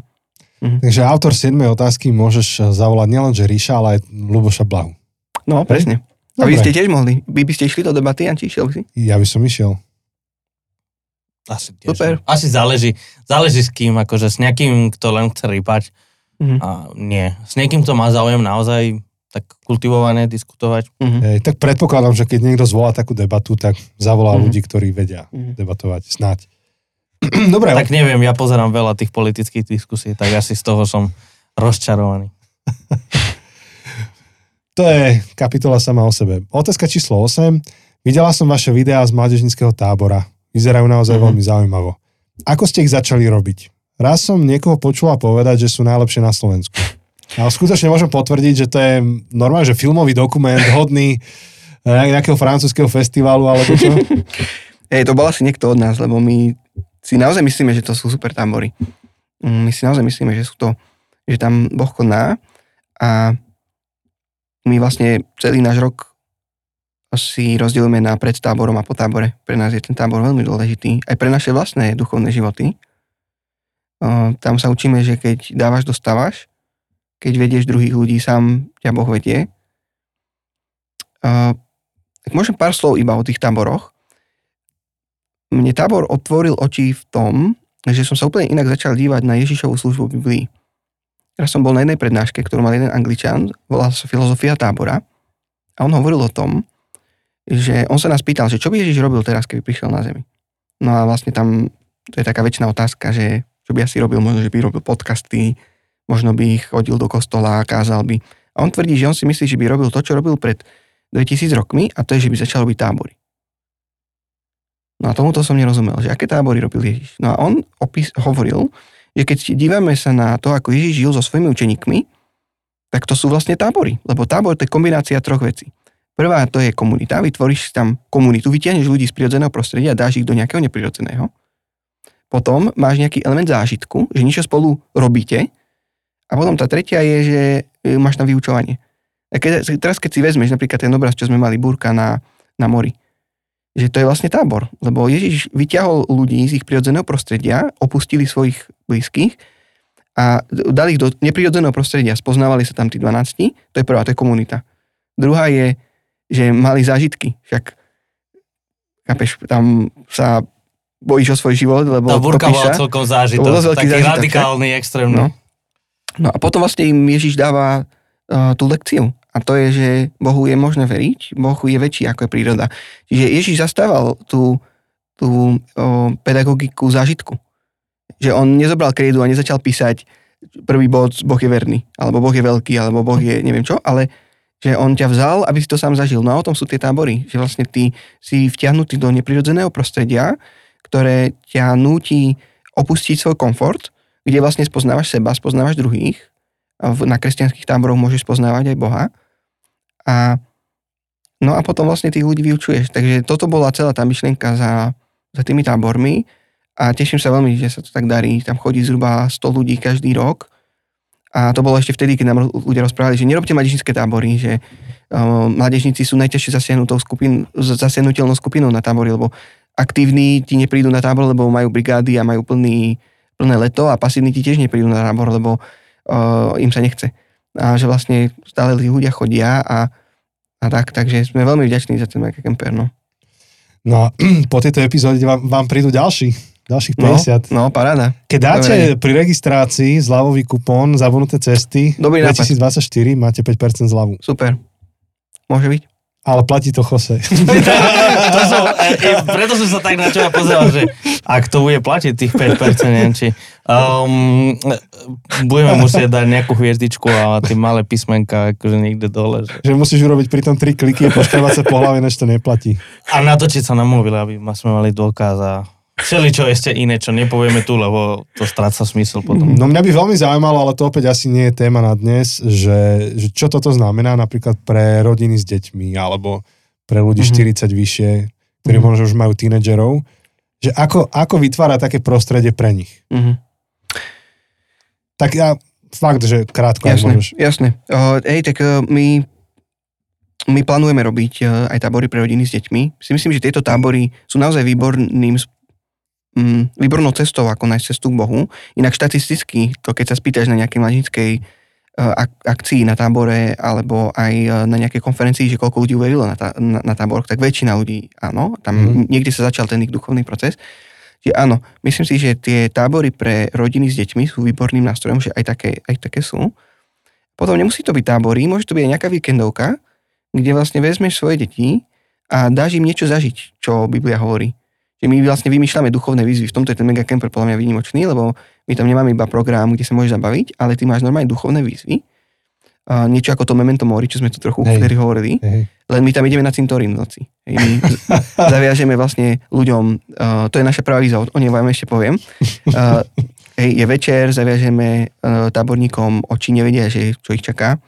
Mhm. Takže autor 7. otázky môžeš zavolať nielenže Ríša, ale aj Luboša Blahu. No, presne. A vy ste tiež mohli. Vy by ste išli do debaty, Anči, išiel by si? Ja by som išiel. Asi tiež. Super. Asi záleží, záleží s kým, akože s nejakým, kto len chce rýpať. Mhm. A nie. S niekým, kto má záujem naozaj tak kultivované diskutovať. Mhm. Hej, tak predpokladám, že keď niekto zvolá takú debatu, tak zavolá Mhm. ľudí, ktorí vedia Mhm. debatovať. Snáď. Dobre, Tak neviem, ja pozerám veľa tých politických diskusí, tak asi z toho som rozčarovaný. to je kapitola sama o sebe. Otázka číslo 8. Videla som vaše videá z mládežnického tábora. Vyzerajú naozaj Mhm. veľmi zaujímavo. Ako ste ich začali robiť? Raz som niekoho počula povedať, že sú najlepšie na Slovensku. Ale skutočne môžem potvrdiť, že to je normálne, že filmový dokument hodný eh, nejakého francúzského festivalu alebo čo. Hej, to bol asi niekto od nás, lebo my si naozaj myslíme, že to sú super tábory. Mm, My si naozaj myslíme, že sú to, že tam Boh koná a my vlastne celý náš rok si rozdielujeme na pred táborom a po tábore. Pre nás je ten tábor veľmi dôležitý, aj pre naše vlastné duchovné životy. Tam sa učíme, že keď dávaš, dostávaš, keď vedieš druhých ľudí, sám ťa Boh vedie. Môžem pár slov iba o tých táboroch mne tábor otvoril oči v tom, že som sa úplne inak začal dívať na Ježišovú službu v Biblii. Teraz som bol na jednej prednáške, ktorú mal jeden angličan, volá sa Filozofia tábora a on hovoril o tom, že on sa nás pýtal, že čo by Ježiš robil teraz, keby prišiel na zemi. No a vlastne tam, to je taká väčšiná otázka, že čo by asi robil, možno, že by robil podcasty, možno by chodil do kostola, kázal by. A on tvrdí, že on si myslí, že by robil to, čo robil pred 2000 rokmi a to je, že by začal robiť tábory. No a tomuto som nerozumel, že aké tábory robil Ježiš. No a on opis, hovoril, že keď dívame sa na to, ako Ježiš žil so svojimi učeníkmi, tak to sú vlastne tábory. Lebo tábor to je kombinácia troch vecí. Prvá to je komunita, vytvoríš tam komunitu, vytiahneš ľudí z prirodzeného prostredia a dáš ich do nejakého neprirodzeného. Potom máš nejaký element zážitku, že niečo spolu robíte. A potom tá tretia je, že e, máš tam vyučovanie. A keď, teraz keď si vezmeš napríklad ten obraz, čo sme mali búrka na, na mori, že to je vlastne tábor, lebo Ježiš vyťahol ľudí z ich prirodzeného prostredia, opustili svojich blízkych a dali ich do neprirodzeného prostredia, spoznávali sa tam tí 12, to je prvá, to je komunita. Druhá je, že mali zážitky, však chápeš, tam sa bojíš o svoj život, lebo Tá burka bola celkom To bol zážitok, dosť veľký taký zážitok, radikálny, extrémny. No. No a potom vlastne im Ježiš dáva uh, tú lekciu. A to je, že Bohu je možné veriť, Bohu je väčší ako je príroda. Čiže Ježiš zastával tú, tú uh, pedagogiku zážitku. Že on nezobral krédu a nezačal písať prvý bod, Boh je verný, alebo Boh je veľký, alebo Boh je neviem čo, ale že on ťa vzal, aby si to sám zažil. No a o tom sú tie tábory, že vlastne ty si vtiahnutý do neprirodzeného prostredia, ktoré ťa núti opustiť svoj komfort, kde vlastne spoznávaš seba, spoznávaš druhých. Na kresťanských táboroch môžeš poznávať aj Boha. A, no a potom vlastne tých ľudí vyučuješ. Takže toto bola celá tá myšlienka za, za tými tábormi a teším sa veľmi, že sa to tak darí. Tam chodí zhruba 100 ľudí každý rok. A to bolo ešte vtedy, keď nám ľudia rozprávali, že nerobte mládežnícke tábory, že uh, mládežníci sú najťažšie zasiahnutou skupin, zasiahnutelnou skupinou na tábory, lebo aktívni ti neprídu na tábor, lebo majú brigády a majú plný, plné leto a pasívni ti tiež neprídu na tábor, lebo uh, im sa nechce. A že vlastne stále ľudia chodia a, a tak, takže sme veľmi vďační za ten Mega Camper, no. No a po tejto epizóde vám, vám prídu ďalší, ďalších No, 50. no paráda. Keď dáte Dobre. pri registrácii zľavový kupón Zabudnuté cesty Dobrý nápad. 2024, máte 5% zľavu. Super. Môže byť? Ale platí to Jose. to som, e, preto som sa tak na teba pozeral, že ak to bude platiť tých 5%, neviem, či um, budeme musieť dať nejakú hviezdičku a tie malé písmenka akože niekde dole. Že... že musíš urobiť pri tom 3 kliky a poškávať sa po hlave, než to neplatí. A natočiť sa na mobil, aby sme mali dôkaz a všeli čo ešte iné, čo nepovieme tu, lebo to stráca smysl potom. No mňa by veľmi zaujímalo, ale to opäť asi nie je téma na dnes, že, že čo toto znamená napríklad pre rodiny s deťmi alebo pre ľudí Mhm. mm-hmm. 40 vyššie, ktorí Mhm. možno už majú tínedžerov, že ako, ako vytvárať také prostredie pre nich. Mhm. Tak ja fakt, že krátko, ak Jasné, môžeš. jasné. Uh, hej, tak uh, my, my plánujeme robiť uh, aj tábory pre rodiny s deťmi. Si myslím, že tieto tábory sú naozaj výborným mm, výbornou cestou, ako nájsť cestu k Bohu. Inak štatisticky, to keď sa spýtaš na nejakej mladíckej uh, ak- akcii na tábore alebo aj uh, na nejakej konferencii, že koľko ľudí uverilo na, tá, na, na tábor, tak väčšina ľudí áno, tam mm. niekde sa začal ten ich duchovný proces. Čiže áno, myslím si, že tie tábory pre rodiny s deťmi sú výborným nástrojom, že aj také, aj také sú. Potom nemusí to byť tábory, môže to byť aj nejaká víkendovka, kde vlastne vezmeš svoje deti a dáš im niečo zažiť, čo Biblia hovorí. Že my vlastne vymýšľame duchovné výzvy. V tomto je ten mega camper podľa mňa výnimočný, lebo my tam nemáme iba program, kde sa môžeš zabaviť, ale ty máš normálne duchovné výzvy. A niečo ako to Memento Mori, čo sme tu trochu vtedy hovorili. Hej. Len my tam ideme na cintorín v noci. Hej, my zaviažeme vlastne ľuďom, uh, to je naša prvá výzva, o nej vám ešte poviem. Uh, hej, je večer, zaviažeme uh, táborníkom, oči nevedia, že čo ich čaká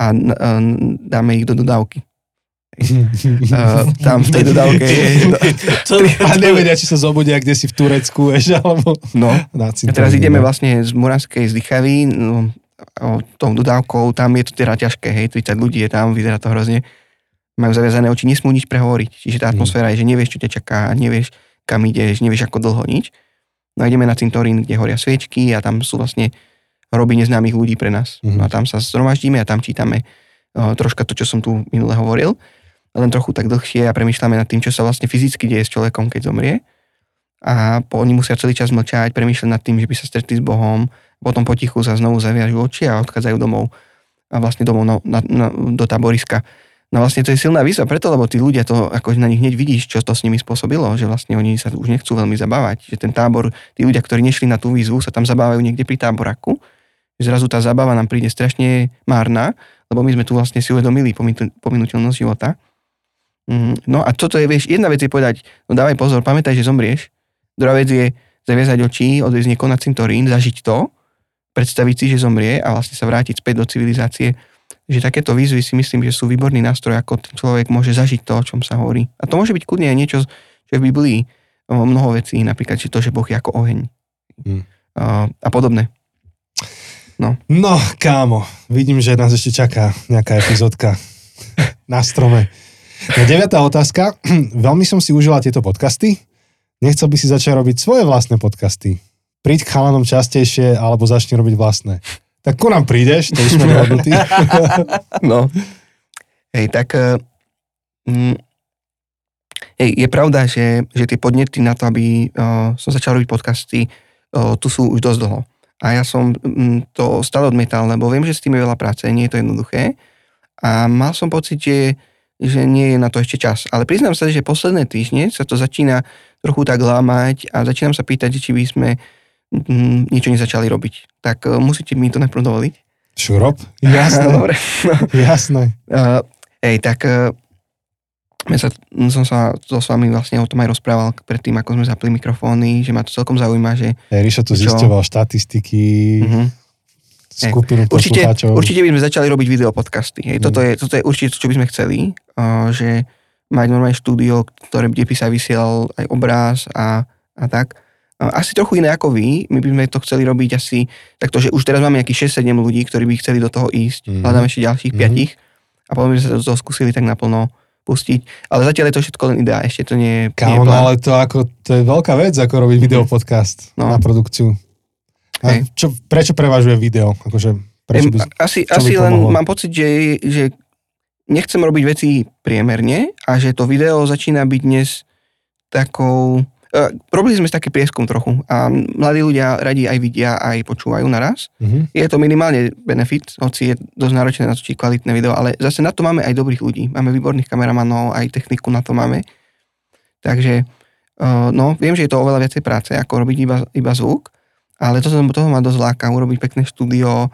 a dáme ich do dodávky. Uh, tam v tej dodávke je... To, A nevedia, či sa zobudia kde si v Turecku, vieš, alebo No, na a teraz ideme no. vlastne z Muranskej zdychavy, no, o, tou dodávkou, tam je to teda ťažké, hej, 30 ľudí je tam, vyzerá to hrozne. Majú zaviazané oči, nesmú nič prehovoriť. Čiže tá Mm. atmosféra je, že nevieš, čo ťa čaká, nevieš, kam ideš, nevieš, ako dlho nič. No a ideme na cintorín, kde horia sviečky a tam sú vlastne hroby neznámych ľudí pre nás. Mhm. No a tam sa zhromaždíme a tam čítame troška to, čo som tu minule hovoril, len trochu tak dlhšie a premyšľame nad tým, čo sa vlastne fyzicky deje s človekom, keď zomrie. A po, oni musia celý čas mlčať, premýšľať nad tým, že by sa stretli s Bohom, potom potichu sa znovu zaviažú oči a odchádzajú domov. A vlastne domov na, na, na, do táboriska. No vlastne to je silná výzva preto, lebo tí ľudia to, ako na nich hneď vidíš, čo to s nimi spôsobilo, že vlastne oni sa už nechcú veľmi zabávať. Že ten tábor, tí ľudia, ktorí nešli na tú výzvu, sa tam zabávajú niekde pri táboraku. Že zrazu tá zabava nám príde strašne márna, lebo my sme tu vlastne si uvedomili pominu- pominuteľnosť života. Mm, No a toto je, vieš, jedna vec je povedať, no dávaj pozor, pamätaj, že zomrieš. Druhá vec je zaviazať oči, odviezť niekoho na cintorín, zažiť to, predstaviť si, že zomrie a vlastne sa vrátiť späť do civilizácie. Že takéto výzvy si myslím, že sú výborný nástroj, ako ten človek môže zažiť to, o čom sa hovorí. A to môže byť kľudne aj niečo, čo je v Biblii, mnoho vecí, napríklad, že to, že Boh je ako oheň. Mm. A, a podobné. No, kámo, vidím, že nás ešte čaká nejaká epizódka na strome. No, deviatá otázka. Veľmi som si užila tieto podcasty. Nechcel by si začať robiť svoje vlastné podcasty. Príď k chalanom častejšie, alebo začni robiť vlastné. Tak ku nám prídeš, to už sme dohodnutí. No. Hej, tak eh, mm, hej, je pravda, že, že tie podnety na to, aby uh, som začal robiť podcasty, uh, tu sú už dosť dlho. A ja som mm, to stále odmietal, lebo viem, že s tým je veľa práce, nie je to jednoduché. A mal som pocit, že, že nie je na to ešte čas. Ale priznám sa, že posledné týždne sa to začína trochu tak lámať a začínam sa pýtať, či by sme mm, niečo nezačali robiť. Tak uh, musíte mi to najprv dovoliť. Šurob? Jasné, Dobre. jasné. Uh, hej, tak uh, sa, som sa so s vami vlastne o tom aj rozprával predtým, ako sme zapli mikrofóny, že ma to celkom zaujíma, že Hej, Ríšo tu Čo? zisťoval štatistiky, uh-huh. Skupinu určite, určite by sme začali robiť videopodcasty. Hej, Mm. toto, je, toto je určite to, čo by sme chceli, uh, že mať normálne štúdio, ktoré kde by sa vysielal aj obraz a, a tak. Uh, asi trochu iné ako vy, my by sme to chceli robiť asi takto, že už teraz máme nejakých 6-7 ľudí, ktorí by chceli do toho ísť, Mhm. hľadáme ešte ďalších Mhm. piatich a potom by sme sa do toho skúsili tak naplno pustiť. Ale zatiaľ je to všetko len ideá, ešte to nie, je- Kámo, no ale to, ako, to je veľká vec, ako robiť Mhm. videopodcast No. na produkciu. A Hej. čo, prečo prevažuje video? Akože, prečo by... asi asi len pomohlo? mám pocit, že, že nechcem robiť veci priemerne a že to video začína byť dnes takou... Uh, robili sme taký prieskum trochu a mladí ľudia radi aj vidia, aj počúvajú naraz. Mhm. Je to minimálne benefit, hoci je dosť náročné natočiť kvalitné video, ale zase na to máme aj dobrých ľudí. Máme výborných kameramanov, aj techniku na to máme. Takže, uh, no, viem, že je to oveľa viacej práce, ako robiť iba, iba zvuk, ale to, toho ma dosť láka, urobiť pekné štúdio.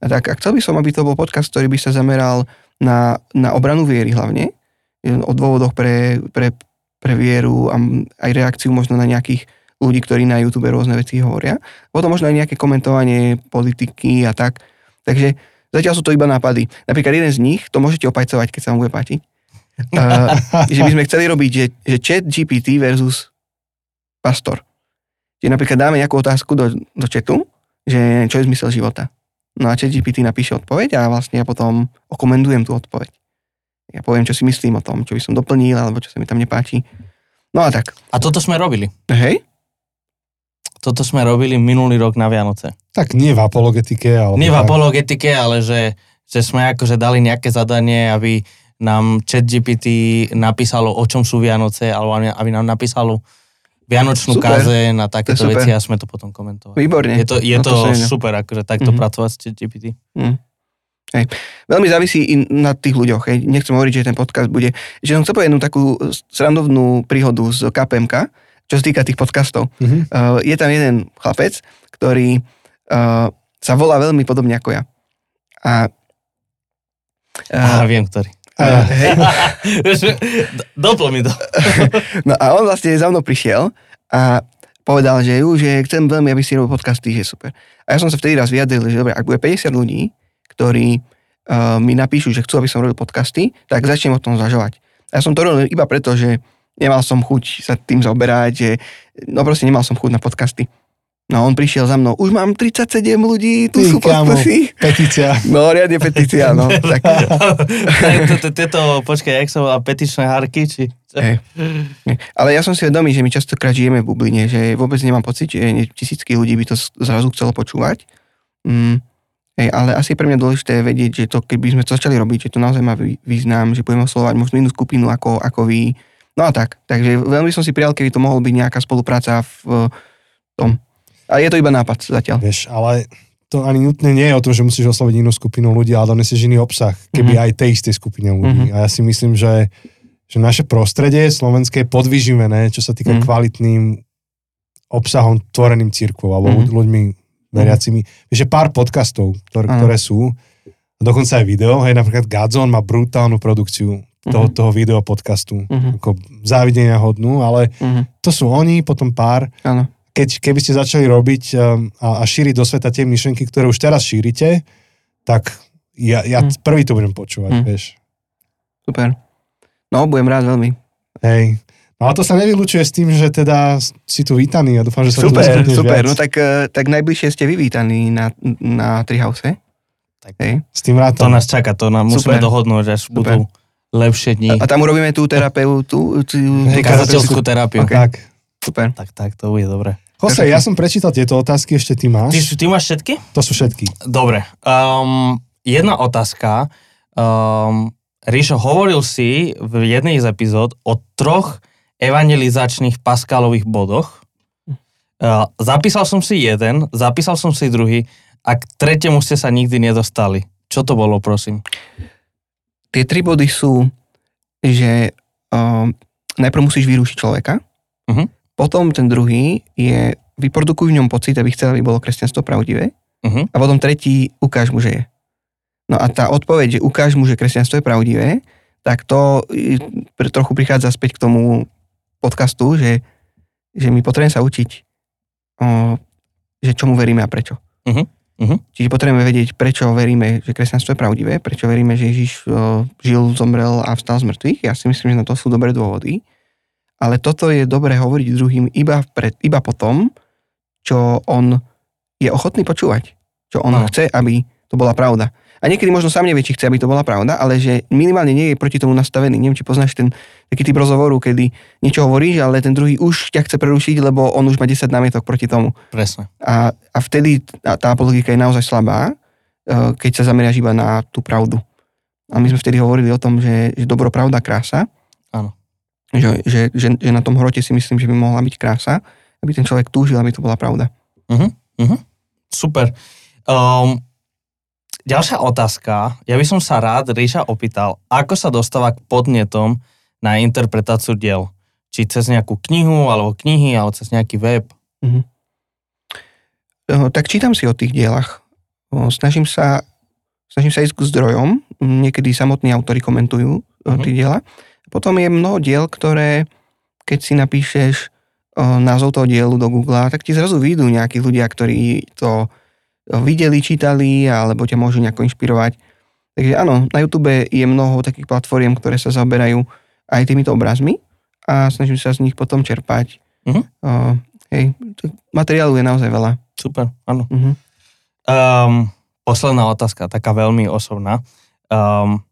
A tak, a chcel by som, aby to bol podcast, ktorý by sa zameral na, na obranu viery hlavne, o dôvodoch pre, pre, pre vieru a aj reakciu možno na nejakých ľudí, ktorí na YouTube rôzne veci hovoria. Potom možno aj nejaké komentovanie politiky a tak. Takže zatiaľ sú to iba nápady. Napríklad jeden z nich, to môžete opajcovať, keď sa vám bude páčiť, uh, že by sme chceli robiť, že, že chat GPT versus pastor. Čiže napríklad dáme nejakú otázku do, do chatu, že čo je zmysel života. No a ChatGPT napíše odpoveď a vlastne ja potom okomendujem tú odpoveď. Ja poviem, čo si myslím o tom, čo by som doplnil, alebo čo sa mi tam nepáči. No a tak. A toto sme robili. Hej? Toto sme robili minulý rok na Vianoce. Tak nie v apologetike, ale... Nie v apologetike, ale že, že sme akože dali nejaké zadanie, aby nám ChatGPT napísalo, o čom sú Vianoce, alebo aby nám napísalo Vianočnú Super. káze na takéto veci a sme to potom komentovali. Výborne. Je to, je No to, to super, akože takto Mhm. pracovať s ChatGPT. Mm. Hej. Veľmi závisí i na tých ľuďoch. Hej. Nechcem hovoriť, že ten podcast bude... Že som chcel povedať jednu takú srandovnú príhodu z KPMK, čo sa týka tých podcastov. Mhm. Uh, je tam jeden chlapec, ktorý uh, sa volá veľmi podobne ako ja. A, Aha, uh, viem, ktorý. A, hej, Doplo mi to. no a on vlastne za mnou prišiel a povedal, že, ju, že chcem veľmi, aby si robil podcasty, že super. A ja som sa vtedy raz vyjadril, že dobre, ak bude 50 ľudí, ktorí uh, mi napíšu, že chcú, aby som robil podcasty, tak začnem o tom zvažovať. A ja som to robil iba preto, že nemal som chuť sa tým zaoberať, že no proste nemal som chuť na podcasty. No on prišiel za mnou, už mám 37 ľudí, tu Ty, sú podcasty. petícia. No, riadne petícia, no. tak, Tieto, počkaj, jak sa volá, petičné harky, či... Ale ja som si vedomý, že my častokrát žijeme v bubline, že vôbec nemám pocit, že tisícky ľudí by to zrazu chcelo počúvať. Mm, hej, ale asi je pre mňa dôležité vedieť, že to, keby sme to začali robiť, že to naozaj má vý- význam, že budeme oslovať možno inú skupinu ako, ako vy. No a tak. Takže veľmi som si prijal, keby to mohol byť nejaká spolupráca v tom. A je to iba nápad zatiaľ. Vieš, ale to ani nutne nie je o tom, že musíš osloviť inú skupinu ľudí, ale donesieš iný obsah, keby Mhm. aj tej istej skupine ľudí. Mhm. A ja si myslím, že, že naše prostredie slovenské je podvyživené, čo sa týka Mhm. kvalitným obsahom tvoreným církvou alebo Mhm. ľud- ľuďmi veriacimi. Vieš, že pár podcastov, ktoré, Áno. ktoré sú, a dokonca aj video, hej, napríklad Godzone má brutálnu produkciu toho, Mhm. toho video podcastu. Mhm. Ako závidenia hodnú, ale Mhm. to sú oni, potom pár, Áno. Keď, keby ste začali robiť um, a, a šíriť do sveta tie myšlenky, ktoré už teraz šírite, tak ja, ja Mm. prvý to budem počúvať, Mm. vieš. Super. No, budem rád veľmi. Hej. No a to sa nevylučuje s tým, že teda si tu vítaný a dúfam, že sa tu Super, vyskytneš super. viac. No tak, eh, tak najbližšie ste vyvítaní na, na Treehouse. Tak. Hej. S tým To rátam. nás čaká, to nám musíme dohodnúť, až Super. budú lepšie dni. A, a tam urobíme tú terapeutu. Tú, Hej, tú Kazateľskú terapiu. Ok. Tak. Super. Tak, tak, to bude dobre. Jose, ja som prečítal tieto otázky, ešte ty Ty, máš. ty máš všetky? To sú všetky. Dobre. Um, jedna otázka. Um, Ríšo, hovoril si v jednej z epizód o troch evangelizačných paskálových bodoch. Uh, zapísal som si jeden, zapísal som si druhý a k tretiemu ste sa nikdy nedostali. Čo to bolo, prosím? Tie tri body sú, že um, najprv musíš vyrušiť človeka, Mhm. Potom ten druhý je vyprodukuj v ňom pocit, aby chcel, aby bolo kresťanstvo pravdivé Uh-huh. a potom tretí ukáž mu, že je. No a tá odpoveď, že ukáž mu, že kresťanstvo je pravdivé, tak to e, trochu prichádza späť k tomu podcastu, že, že my potrebujeme sa učiť, o, že čomu veríme a prečo. Mhm, mhm. Čiže potrebujeme vedieť, prečo veríme, že kresťanstvo je pravdivé, prečo veríme, že Ježiš o, žil, zomrel a vstal z mŕtvych. Ja si myslím, že na to sú dobré dôvody. Ale toto je dobré hovoriť druhým iba, pred, iba potom, čo on je ochotný počúvať. Čo on Áno. chce, aby to bola pravda. A niekedy možno sám nevie, či chce, aby to bola pravda, ale že minimálne nie je proti tomu nastavený. Neviem, či poznáš ten taký typ rozhovoru, kedy niečo hovoríš, ale ten druhý už ťa chce prerušiť, lebo on už má 10 námietok proti tomu. Presne. A, a vtedy tá, tá apologika je naozaj slabá, eh, keď sa zameriaš iba na tú pravdu. A my sme vtedy hovorili o tom, že, že dobro, pravda, krása. Že, že, že, že na tom hrote si myslím, že by mohla byť krása, aby ten človek túžil, aby to bola pravda. Uh-huh, uh-huh. Super. Um, ďalšia otázka. Ja by som sa rád Ríša opýtal, ako sa dostáva k podnetom na interpretáciu diel? Či cez nejakú knihu, alebo knihy, alebo cez nejaký web? Eh, Tak čítam si o tých dielach. Snažím sa, snažím sa ísť k zdrojom. Niekedy samotní autori komentujú Mhm. uh tie diela. Potom je mnoho diel, ktoré, keď si napíšeš eh, názov toho dielu do Google, tak ti zrazu vyjdú nejakí ľudia, ktorí to videli, čítali, alebo ťa môžu nejako inšpirovať. Takže áno, na YouTube je mnoho takých platform, ktoré sa zaoberajú aj týmito obrazmi a snažím sa z nich potom čerpať Mhm. Uh, hej, materiálu je naozaj veľa. Super, áno. Uh-huh. Um, posledná otázka, taká veľmi osobná. Um,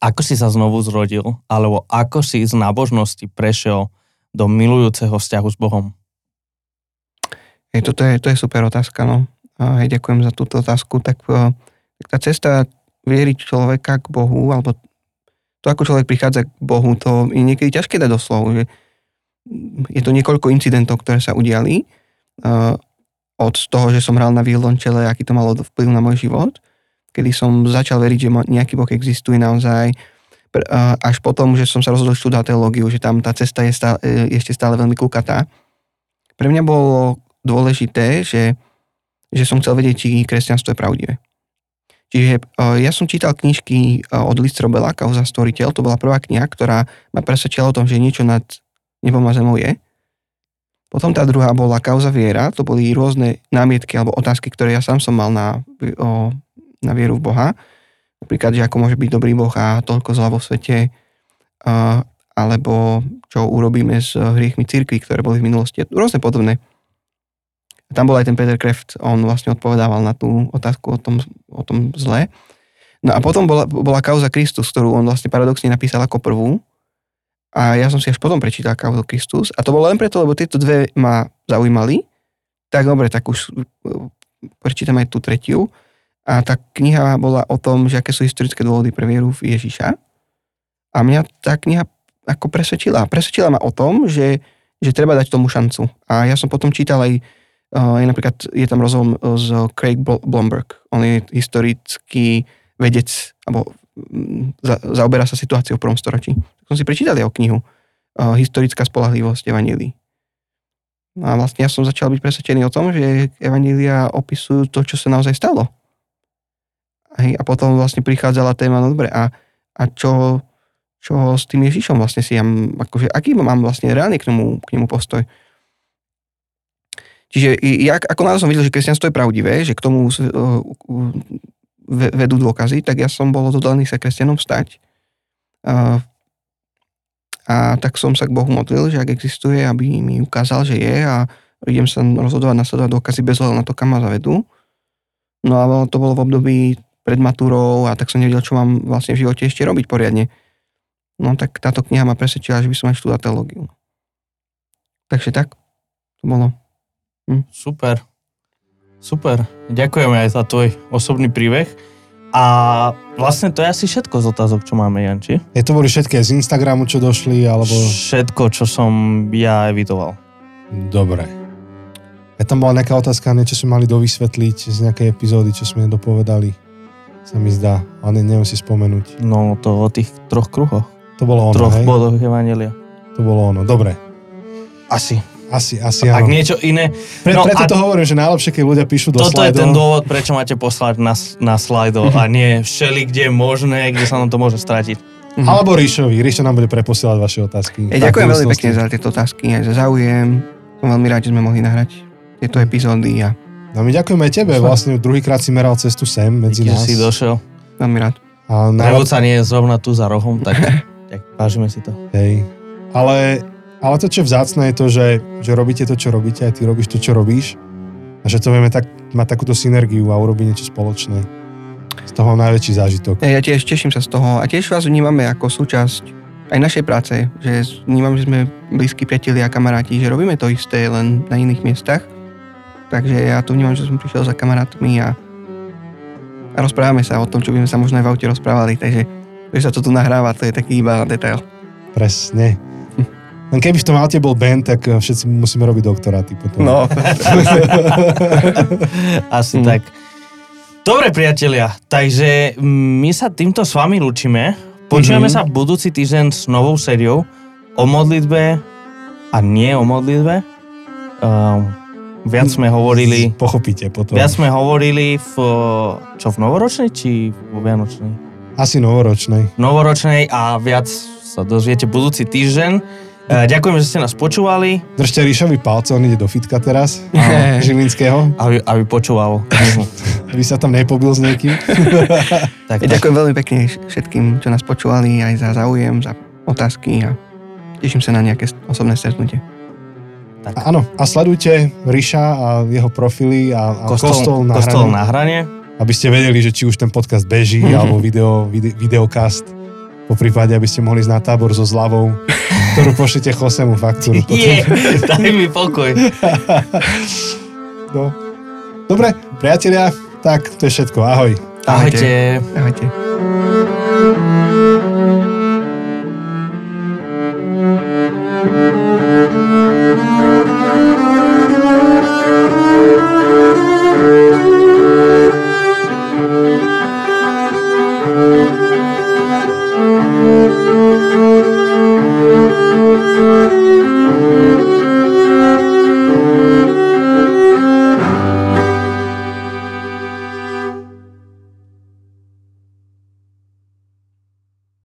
ako si sa znovu zrodil, alebo ako si z nábožnosti prešiel do milujúceho vzťahu s Bohom? Hej, toto je, to je super otázka, no. Hej, ďakujem za túto otázku. Tak, uh, tak tá cesta viery človeka k Bohu, alebo to, ako človek prichádza k Bohu, to je niekedy ťažké dať do slov. Že je to niekoľko incidentov, ktoré sa udiali. Uh, od toho, že som hral na violončele, aký to malo vplyv na môj život, kedy som začal veriť, že nejaký Boh existuje naozaj, až potom, že som sa rozhodol študovať teológiu, že tam tá cesta je, stále, je ešte stále veľmi kľukatá. Pre mňa bolo dôležité, že, že som chcel vedieť, či kresťanstvo je pravdivé. Čiže uh, ja som čítal knižky uh, od List Robela, Kauza Storytel, to bola prvá kniha, ktorá ma presvedčila o tom, že niečo nad nebom a zemou je. Potom tá druhá bola Kauza viera, to boli rôzne námietky alebo otázky, ktoré ja sám som mal na, o, na vieru v Boha. Napríklad, že ako môže byť dobrý Boh a toľko zla vo svete, alebo čo urobíme s hriechmi cirkvi, ktoré boli v minulosti. Rôzne podobné. Tam bol aj ten Peter Kreft, on vlastne odpovedával na tú otázku o tom, o tom zle. No a potom bola, bola kauza Kristus, ktorú on vlastne paradoxne napísal ako prvú. A ja som si až potom prečítal kauzu Kristus. A to bolo len preto, lebo tieto dve ma zaujímali. Tak dobre, tak už uh, prečítam aj tú tretiu. A tá kniha bola o tom, že aké sú historické dôvody pre vieru v Ježiša. A mňa tá kniha ako presvedčila. Presvedčila ma o tom, že, že treba dať tomu šancu. A ja som potom čítal aj Uh, je napríklad, je tam rozhovor z Craig Blomberg. On je historický vedec, alebo mm, za, zaoberá sa situáciou v prvom storočí. Som si prečítal jeho knihu uh, Historická spolahlivosť Evanílii. No a vlastne ja som začal byť presvedčený o tom, že Evanília opisujú to, čo sa naozaj stalo. Hej, a potom vlastne prichádzala téma, no dobre, a, a čo, čo s tým Ježišom vlastne si ja, akože, aký mám vlastne reálne k nemu, k nemu postoj. Čiže ja, ako náhle som videl, že kresťanstvo je pravdivé, že k tomu uh, vedú dôkazy, tak ja som bol odhodlaný sa kresťanom stať. Uh, a tak som sa k Bohu modlil, že ak existuje, aby mi ukázal, že je a idem sa rozhodovať, nasledovať dôkazy bez hľadu na to, kam ma zavedú. No a to bolo v období pred matúrou a tak som nevedel, čo mám vlastne v živote ešte robiť poriadne. No tak táto kniha ma presvedčila, že by som aj študoval teológiu. Takže tak, to bolo. Hm. Super. Super. Ďakujeme aj za tvoj osobný príbeh. A vlastne to je asi všetko z otázok, čo máme, Janči. Je to boli všetké z Instagramu, čo došli, alebo... Všetko, čo som ja evitoval. Dobre. Ja tam bola nejaká otázka, niečo sme mali dovysvetliť z nejakej epizódy, čo sme nedopovedali. Sa mi zdá, ale neviem si spomenúť. No, to o tých troch kruhoch. To bolo ono, troch hej? bodoch Evangelia. To bolo ono, dobre. Asi. Asi, asi Ak áno. niečo iné. Pre, no preto a- to hovorím, že najlepšie, keď ľudia píšu do Toto je slajdov. ten dôvod, prečo máte poslať na, na slajdov a nie všeli, kde je možné, kde sa nám to môže stratiť. Mhm. Alebo Ríšovi. Ríšo nám bude preposielať vaše otázky. Ja Tak, ďakujem veľmi pekne za tieto otázky, aj za záujem. Som veľmi rád, že sme mohli nahrať tieto epizódy a No my ďakujeme aj tebe. Vlastne druhýkrát si meral cestu sem medzi Díky, nás. si došiel. veľmi rád. A Najvodca nie je zrovna tu za rohom, tak, tak vážime si to. Hej. Ale, ale to, čo je vzácne, je to, že, že robíte to, čo robíte, aj ty robíš to, čo robíš. A že to vieme tak, mať takúto synergiu a urobiť niečo spoločné. Z toho mám najväčší zážitok. Ja tiež teším sa z toho a tiež vás vnímame ako súčasť aj našej práce, že vnímam, že sme blízki priatelia a kamaráti, že robíme to isté len na iných miestach. Takže ja to vnímam, že som prišiel za kamarátmi a, a rozprávame sa o tom, čo by sme sa možno aj v aute rozprávali, takže že sa to tu nahráva, to je taký iba detail. Presne. Len keby v tom aute bol band, tak eh, všetci musíme robiť doktoráty potom. No, Asi Mm. tak. Dobre, priatelia, takže my sa týmto s vami lúčime. Počujeme Mhm. sa budúci týždeň s novou sériou o modlitbe a nie o modlitbe. Um, viac sme hovorili, Pochopíte potom. viac sme hovorili v, čo v novoročnej či vo vianočnej? Asi novoročnej. Novoročnej a viac sa dozviete budúci týždeň. E, Ďakujem, že ste nás počúvali, Držte Ríšovi palce, on ide do fitka teraz. Žilinského. aby, aby počúval. Aby sa tam nepobil s niekým. Tak, ja ďakujem veľmi pekne všetkým, čo nás počúvali, aj za záujem, za otázky a teším sa na nejaké osobné stretnutie. Tak. A, áno, a sledujte Ríša a jeho profily a, a kostol, kostol, na, kostol hrane, na hrane. aby ste vedeli, že či už ten podcast beží, alebo video, vide, videokast. Po prípade, aby ste mohli ísť na tábor so zľavou, ktorú pošlete Chosemu faktúru. Je, daj mi pokoj. No. Dobre, priatelia, tak to je všetko. Ahoj. Ahojte. Ahojte. Thank you.